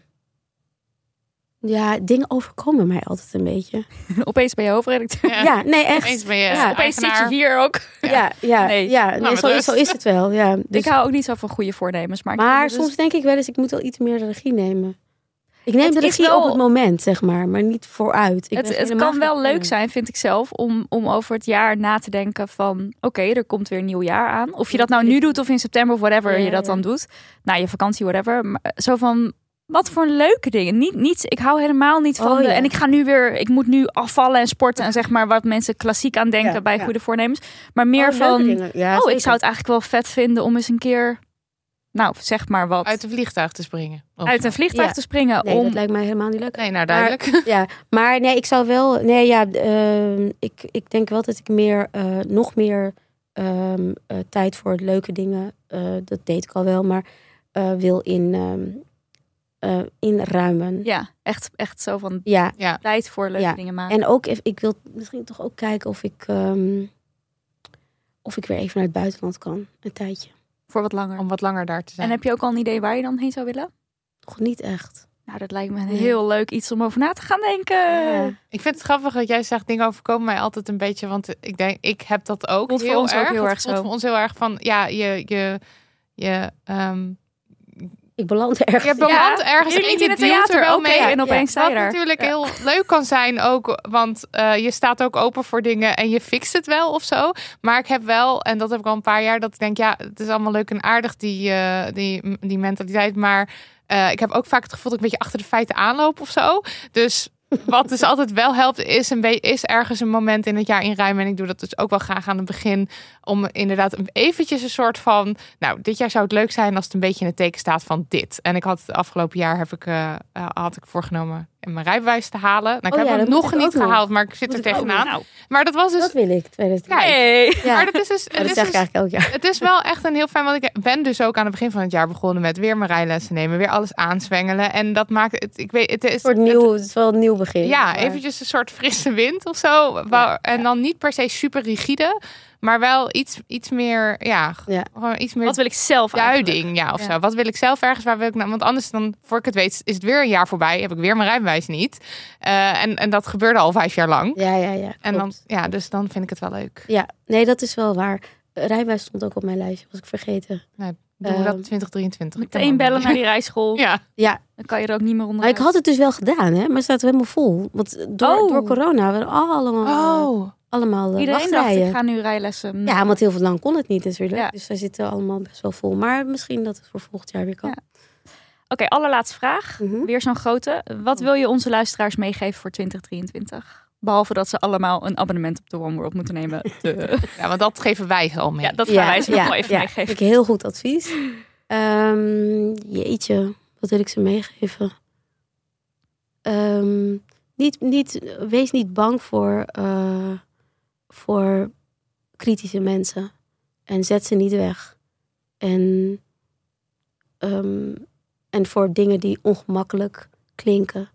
ja, dingen overkomen mij altijd een beetje. Opeens ben je hoofdredacteur. Ja, nee, echt. Opeens ben je Ja, Opeens zit je hier ook. Ja, ja, Nee. ja. Nee, Nou, zo, is, zo is het wel. Ja. Dus, ik hou ook niet zo van goede voornemens. Maar, soms dus- denk ik wel eens, ik moet wel iets meer de regie nemen. Ik neem Het de regie wel- op het moment, zeg maar, maar niet vooruit. Ik het, kan wel leuk zijn, vind ik zelf, om, om over het jaar na te denken van... oké, er komt weer een nieuw jaar aan. Of je dat nou nu doet of in september of whatever Ja, je dat ja. dan doet. Nou, je vakantie, whatever. Maar zo van, wat voor leuke dingen. Niet, niet, ik hou helemaal niet van Oh, de... En ik ga nu weer, ik moet nu afvallen en sporten... en zeg maar wat mensen klassiek aan denken Ja, bij ja. goede voornemens. Maar meer Oh, van, oh, ik zou het eigenlijk wel vet vinden om eens een keer... Nou, zeg maar wat. Uit een vliegtuig te springen. Of- uit een vliegtuig Ja. te springen Nee, om... dat lijkt mij helemaal niet leuk. Nee, nou duidelijk. Ja, maar nee, ik zou wel. Nee, ja, ehm, ik, ik denk wel dat ik meer, eh, nog meer ehm, eh, tijd voor leuke dingen, eh, dat deed ik al wel, maar eh, wil in, ehm, eh, inruimen. Ja, echt, echt zo van Ja, Ja. tijd voor leuke Ja. dingen maken. en ook, ik wil misschien toch ook kijken of ik, ehm, of ik weer even naar het buitenland kan, een tijdje. voor wat langer. Om wat langer daar te zijn. En heb je ook al een idee waar je dan heen zou willen? Nog niet echt. Nou, dat lijkt me een Nee. heel leuk iets om over na te gaan denken. Ja. Ik vind het grappig dat jij zegt dingen overkomen mij altijd een beetje, want ik denk ik heb dat ook Voelt voor heel ons ook erg. heel Het erg voelt zo. voor ons heel erg van ja je je je ehm Ik beland ergens. je belandt ergens Jullie en niet in het theater, er oké, mee. en opeens je Wat natuurlijk heel leuk kan zijn ook, want eh, je staat ook open voor dingen en je fixt het wel of zo. Maar ik heb wel, en dat heb ik al een paar jaar, dat ik denk, ja, het is allemaal leuk en aardig, die, eh, die, die mentaliteit. Maar eh, ik heb ook vaak het gevoel dat ik een beetje achter de feiten aanloop of zo. Dus wat dus altijd wel helpt, is, een is ergens een moment in het jaar inruimen. En ik doe dat dus ook wel graag aan het begin. Om inderdaad eventjes een soort van... Nou, dit jaar zou het leuk zijn als het een beetje in het teken staat van dit. En ik had het afgelopen jaar heb ik, eh, eh, had ik voorgenomen mijn rijbewijs te halen. Nou, ik Oh heb ja, hem nog niet gehaald, maar ik zit Moet er tegenaan. Nou, Maar dat was dus... Dat wil ik. 2020. Kijk, hey. Ja. Maar dat is dus... Dat is zeg ik dus- eigenlijk elk jaar. het is wel echt een heel fijn, want ik ben dus ook aan het begin van het jaar begonnen met weer mijn rijlessen nemen, weer alles aanzwengelen. En dat maakt het, ik weet, het is Een soort nieuw, het is wel een nieuw begin. ja, maar- eventjes een soort frisse wind of zo. Waar- En dan niet per se super rigide, maar wel iets, iets meer, ja, gewoon iets meer Wat wil ik zelf eigenlijk? duiding, ja, of Ja. zo. Wat wil ik zelf ergens, waar wil ik nou? Want anders dan, voor ik het weet, is het weer een jaar voorbij, heb ik weer mijn rijbewijs niet. Eh, en, en dat gebeurde al vijf jaar lang. Ja, ja, ja. En dan, ja, dus dan vind ik het wel leuk. Ja, nee, dat is wel waar. Rijbewijs stond ook op mijn lijstje, was ik vergeten. Doen we dat Ehm, in 2023? Ik kan Meteen bellen naar die rijschool. Ja, Ja, Dan kan je er ook niet meer onder. ik had het dus wel gedaan, hè, maar het staat helemaal vol. Want door, Oh. door corona waren allemaal, oh. Allemaal eh, Iedereen dacht, ik ga nu rijlessen. Ja, want heel veel lang kon het niet natuurlijk. Ja. Dus zij zitten allemaal best wel vol. Maar misschien dat het voor volgend jaar weer kan. Ja. Oké, allerlaatste vraag. Mhm. Weer zo'n grote. Wat wil je onze luisteraars meegeven voor 2023? Behalve dat ze allemaal een abonnement op de One World moeten nemen. De- ja, want dat geven wij al mee. Ja, dat gaan wij ze nog wel even ja, meegeven. vind ik heel goed advies. Ehm, jeetje, wat wil ik ze meegeven? Ehm, niet, niet, wees niet bang voor, eh, voor kritische mensen. En zet ze niet weg. En, ehm, en voor dingen die ongemakkelijk klinken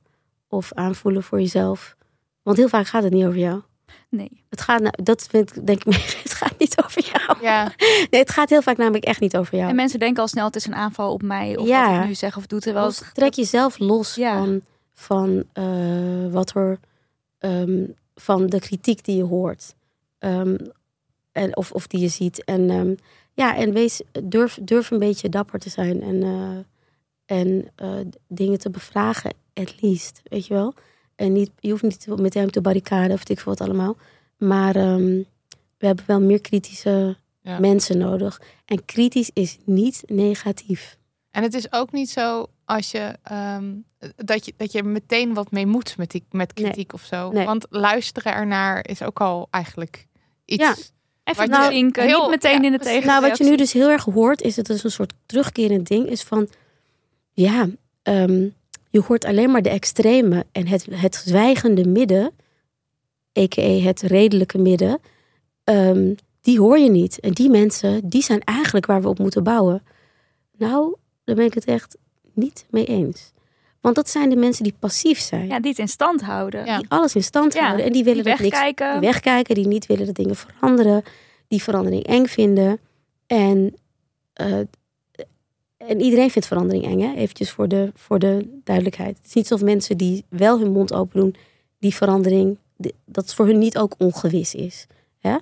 of aanvoelen voor jezelf. Want heel vaak gaat het niet over jou. Nee. Het gaat, nou- dat vind ik denk ik het gaat niet over jou. Ja, Nee, het gaat heel vaak namelijk echt niet over jou. En mensen denken al snel, het is een aanval op mij. Of Ja. wat ik nu zeg of doe. Terwijl het- trek jezelf los Ja. van, van eh, wat er, ehm, van de kritiek die je hoort. Ehm, en, of, of die je ziet. En ehm, ja, en wees, durf, durf een beetje dapper te zijn en, eh, en eh, dingen te bevragen, at least, weet je wel. En niet, je hoeft niet met hem te barricade of ik veel wat allemaal. Maar ehm, we hebben wel meer kritische Ja. mensen nodig. En kritisch is niet negatief. En het is ook niet zo als je, ehm, dat je dat je er meteen wat mee moet met, die, met kritiek of zo. Nee. Want luisteren ernaar is ook al eigenlijk iets. Ja. Even je drinken, heel- niet meteen ja, in de precies. tegen. Nou, wat je nu dus heel erg hoort, is dat het een soort terugkerend ding is van, ja, ehm, je hoort alleen maar de extreme en het, het zwijgende midden, a.k.a. het redelijke midden, ehm, die hoor je niet. En die mensen, die zijn eigenlijk waar we op moeten bouwen. Nou, daar ben ik het echt niet mee eens. Want dat zijn de mensen die passief zijn. Ja, die het in stand houden. Ja. Die alles in stand Ja, houden. En die willen Die dat niks wegkijken. die wegkijken, die niet willen dat dingen veranderen, die verandering eng vinden. En, eh, en iedereen vindt verandering eng, hè? eventjes voor de, voor de duidelijkheid. Het is niet alsof mensen die wel hun mond open doen, die verandering, dat het voor hun niet ook ongewis is. Hè?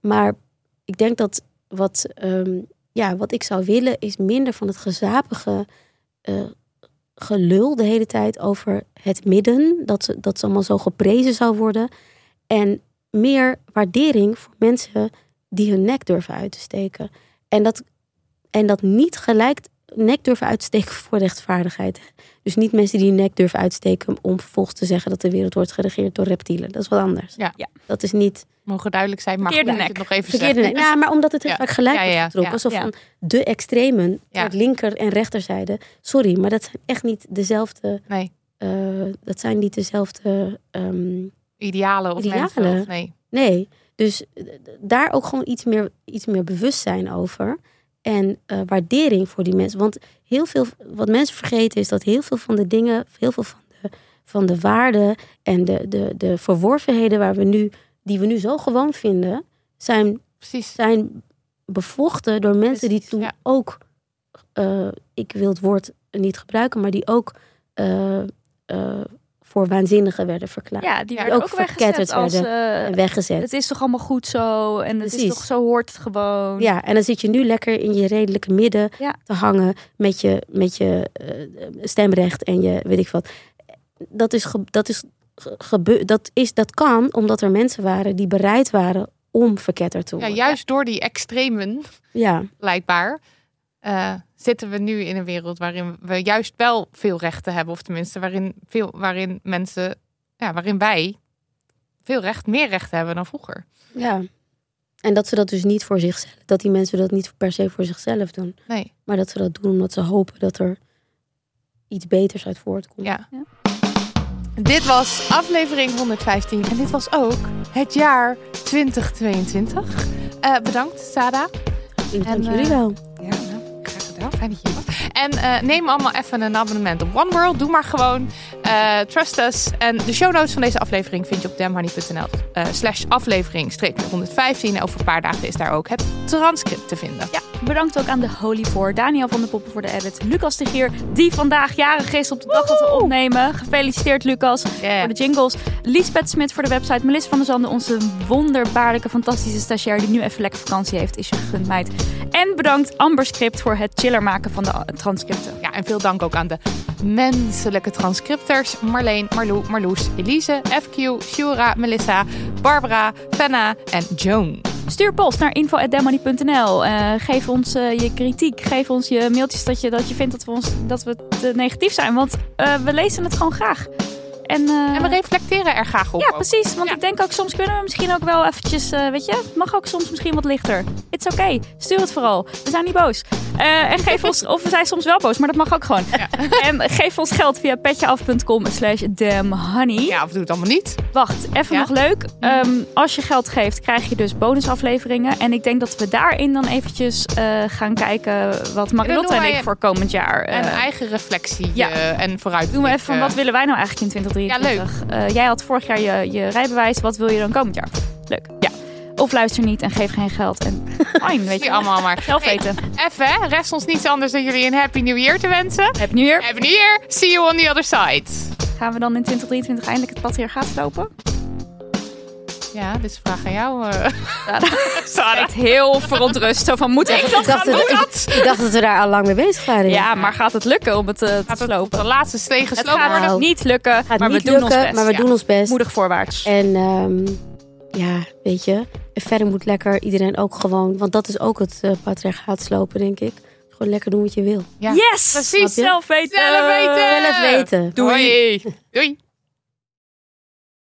Maar ik denk dat wat, ehm, ja, wat ik zou willen, is minder van het gezapige eh, gelul de hele tijd over het midden. Dat ze, dat allemaal zo geprezen zou worden. En meer waardering voor mensen die hun nek durven uit te steken. En dat, en dat niet gelijk nek durven uitsteken voor rechtvaardigheid. Dus niet mensen die hun nek durven uitsteken om vervolgens te zeggen dat de wereld wordt geregeerd door reptielen. Dat is wat anders. Ja. Ja. Dat is niet Mogen duidelijk zijn, maar Verkeerde nek. het nog even verkeerde zeggen. nek. Ja, maar omdat het heel Ja. vaak gelijk Ja, ja, wordt ja, getrokken. Ja. van de extremen, Ja. linker en rechterzijde. Sorry, maar dat zijn echt niet dezelfde. Nee, eh, dat zijn niet dezelfde. ehm, idealen of Idealen. mensen. Of, nee. Nee, dus daar ook gewoon iets meer, iets meer bewustzijn over. En eh, waardering voor die mensen. Want heel veel, wat mensen vergeten is dat heel veel van de dingen, heel veel van de, van de waarden en de, de, de verworvenheden waar we nu, die we nu zo gewoon vinden, zijn, Precies. zijn bevochten door mensen die toen ja. ook, eh, ik wil het woord niet gebruiken, maar die ook eh, voor waanzinnigen werden verklaard. Ja, die Ja, werden ook ook weggezet verketterd als... Eh, weggezet. het is toch allemaal goed zo en het is toch zo hoort het gewoon. Ja, en dan zit je nu lekker in je redelijke midden Ja. te hangen met je, met je eh, stemrecht en je weet ik wat. Dat is, dat, is ge- gebe- dat is dat kan omdat er mensen waren die bereid waren om verketterd te Ja, worden. juist door die extremen, Ja, blijkbaar, eh, zitten we nu in een wereld waarin we juist wel veel rechten hebben. Of tenminste, waarin, veel, waarin mensen, ja, waarin wij veel recht, meer rechten hebben dan vroeger. ja. En dat ze dat dus niet voor zichzelf, dat die mensen dat niet per se voor zichzelf doen, Nee, maar dat ze dat doen omdat ze hopen dat er iets beters uit voortkomt. ja. Ja. Dit was aflevering 115 en dit was ook het jaar 2022. Eh, bedankt, Sada. Dank En, jullie eh, wel. Ja, Fijn dat je hier was. En eh, neem allemaal even een abonnement op One World. Doe maar gewoon. Eh, trust us. En de show notes van deze aflevering vind je op damhoney.nl eh, slash aflevering streepje 115. En over een paar dagen is daar ook het transcript te vinden. Ja, bedankt ook aan de Holy voor Daniel van de Poppen voor de edit. Lucas de Gier, die vandaag jarig is op de dag dat we opnemen. Gefeliciteerd Lucas Yeah. voor de jingles. Lisbeth Smit voor de website. Melissa van der Zanden, onze wonderbaarlijke, fantastische stagiair die nu even lekker vakantie heeft. Is je gegund meid. En bedankt Amber Script voor het maken van de uh, transcripten. Ja, en veel dank ook aan de menselijke transcripters. Marleen, Marlou, Marloes, Elise, FQ, Shura, Melissa, Barbara, Fenna en Joan. Stuur post naar info.demony.nl. Eh, geef ons eh, je kritiek. Geef ons je mailtjes dat je, dat je vindt dat we, ons, dat we te negatief zijn. Want eh, we lezen het gewoon graag. En, eh, En we reflecteren er graag op. Ja, ook. precies. Want Ja. ik denk ook soms kunnen we misschien ook wel eventjes, eh, weet je, het mag ook soms misschien wat lichter. It's oké. Stuur het vooral. We zijn niet boos. Eh, en geef ons, of we zijn soms wel boos, maar dat mag ook gewoon. En geef ons geld via petjeaf.com slash damnhoney. Ja, of doe het allemaal niet. Wacht, even Ja? nog leuk. Ehm, als je geld geeft, krijg je dus bonusafleveringen. En ik denk dat we daarin dan eventjes gaan kijken wat Marilotte en ik voor komend jaar... En eh, eigen reflectie ja. en vooruit. Doen we even van wat willen wij nou eigenlijk in 2023? Eh, jij had vorig jaar je, je rijbewijs. Wat wil je dan komend jaar? Leuk. Ja. Of luister niet en geef geen geld. En fijn, weet je. allemaal maar. Zelf Hey, weten. Even, hè, rest ons niets anders dan jullie een Happy New Year te wensen. Happy New Year. Happy New Year. See you on the other side. Gaan we dan in 2023 eindelijk het patriarchaat lopen? Ja, dit is een vraag aan jou. eh. Ja, dat heel verontrust. Zo van, moet ik dat Ik dacht, gaan dat, doen? ik, ik dacht dat we daar al lang mee bezig waren. Ja, maar gaat het lukken om het eh, te Gaat het slopen? de laatste steen Het gesloopt gaat? Nou, niet lukken, gaat maar niet we doen lukken, ons best. maar we Ja. doen ons best. Moedig voorwaarts. En ehm, ja, weet je, en verder moet lekker iedereen ook gewoon, want dat is ook het uh, patriarchaat slopen, denk ik. Gewoon lekker doen wat je wil. Ja. Yes! Precies. Zelf weten! Zelf weten! Zelf weten. Doei. Doei.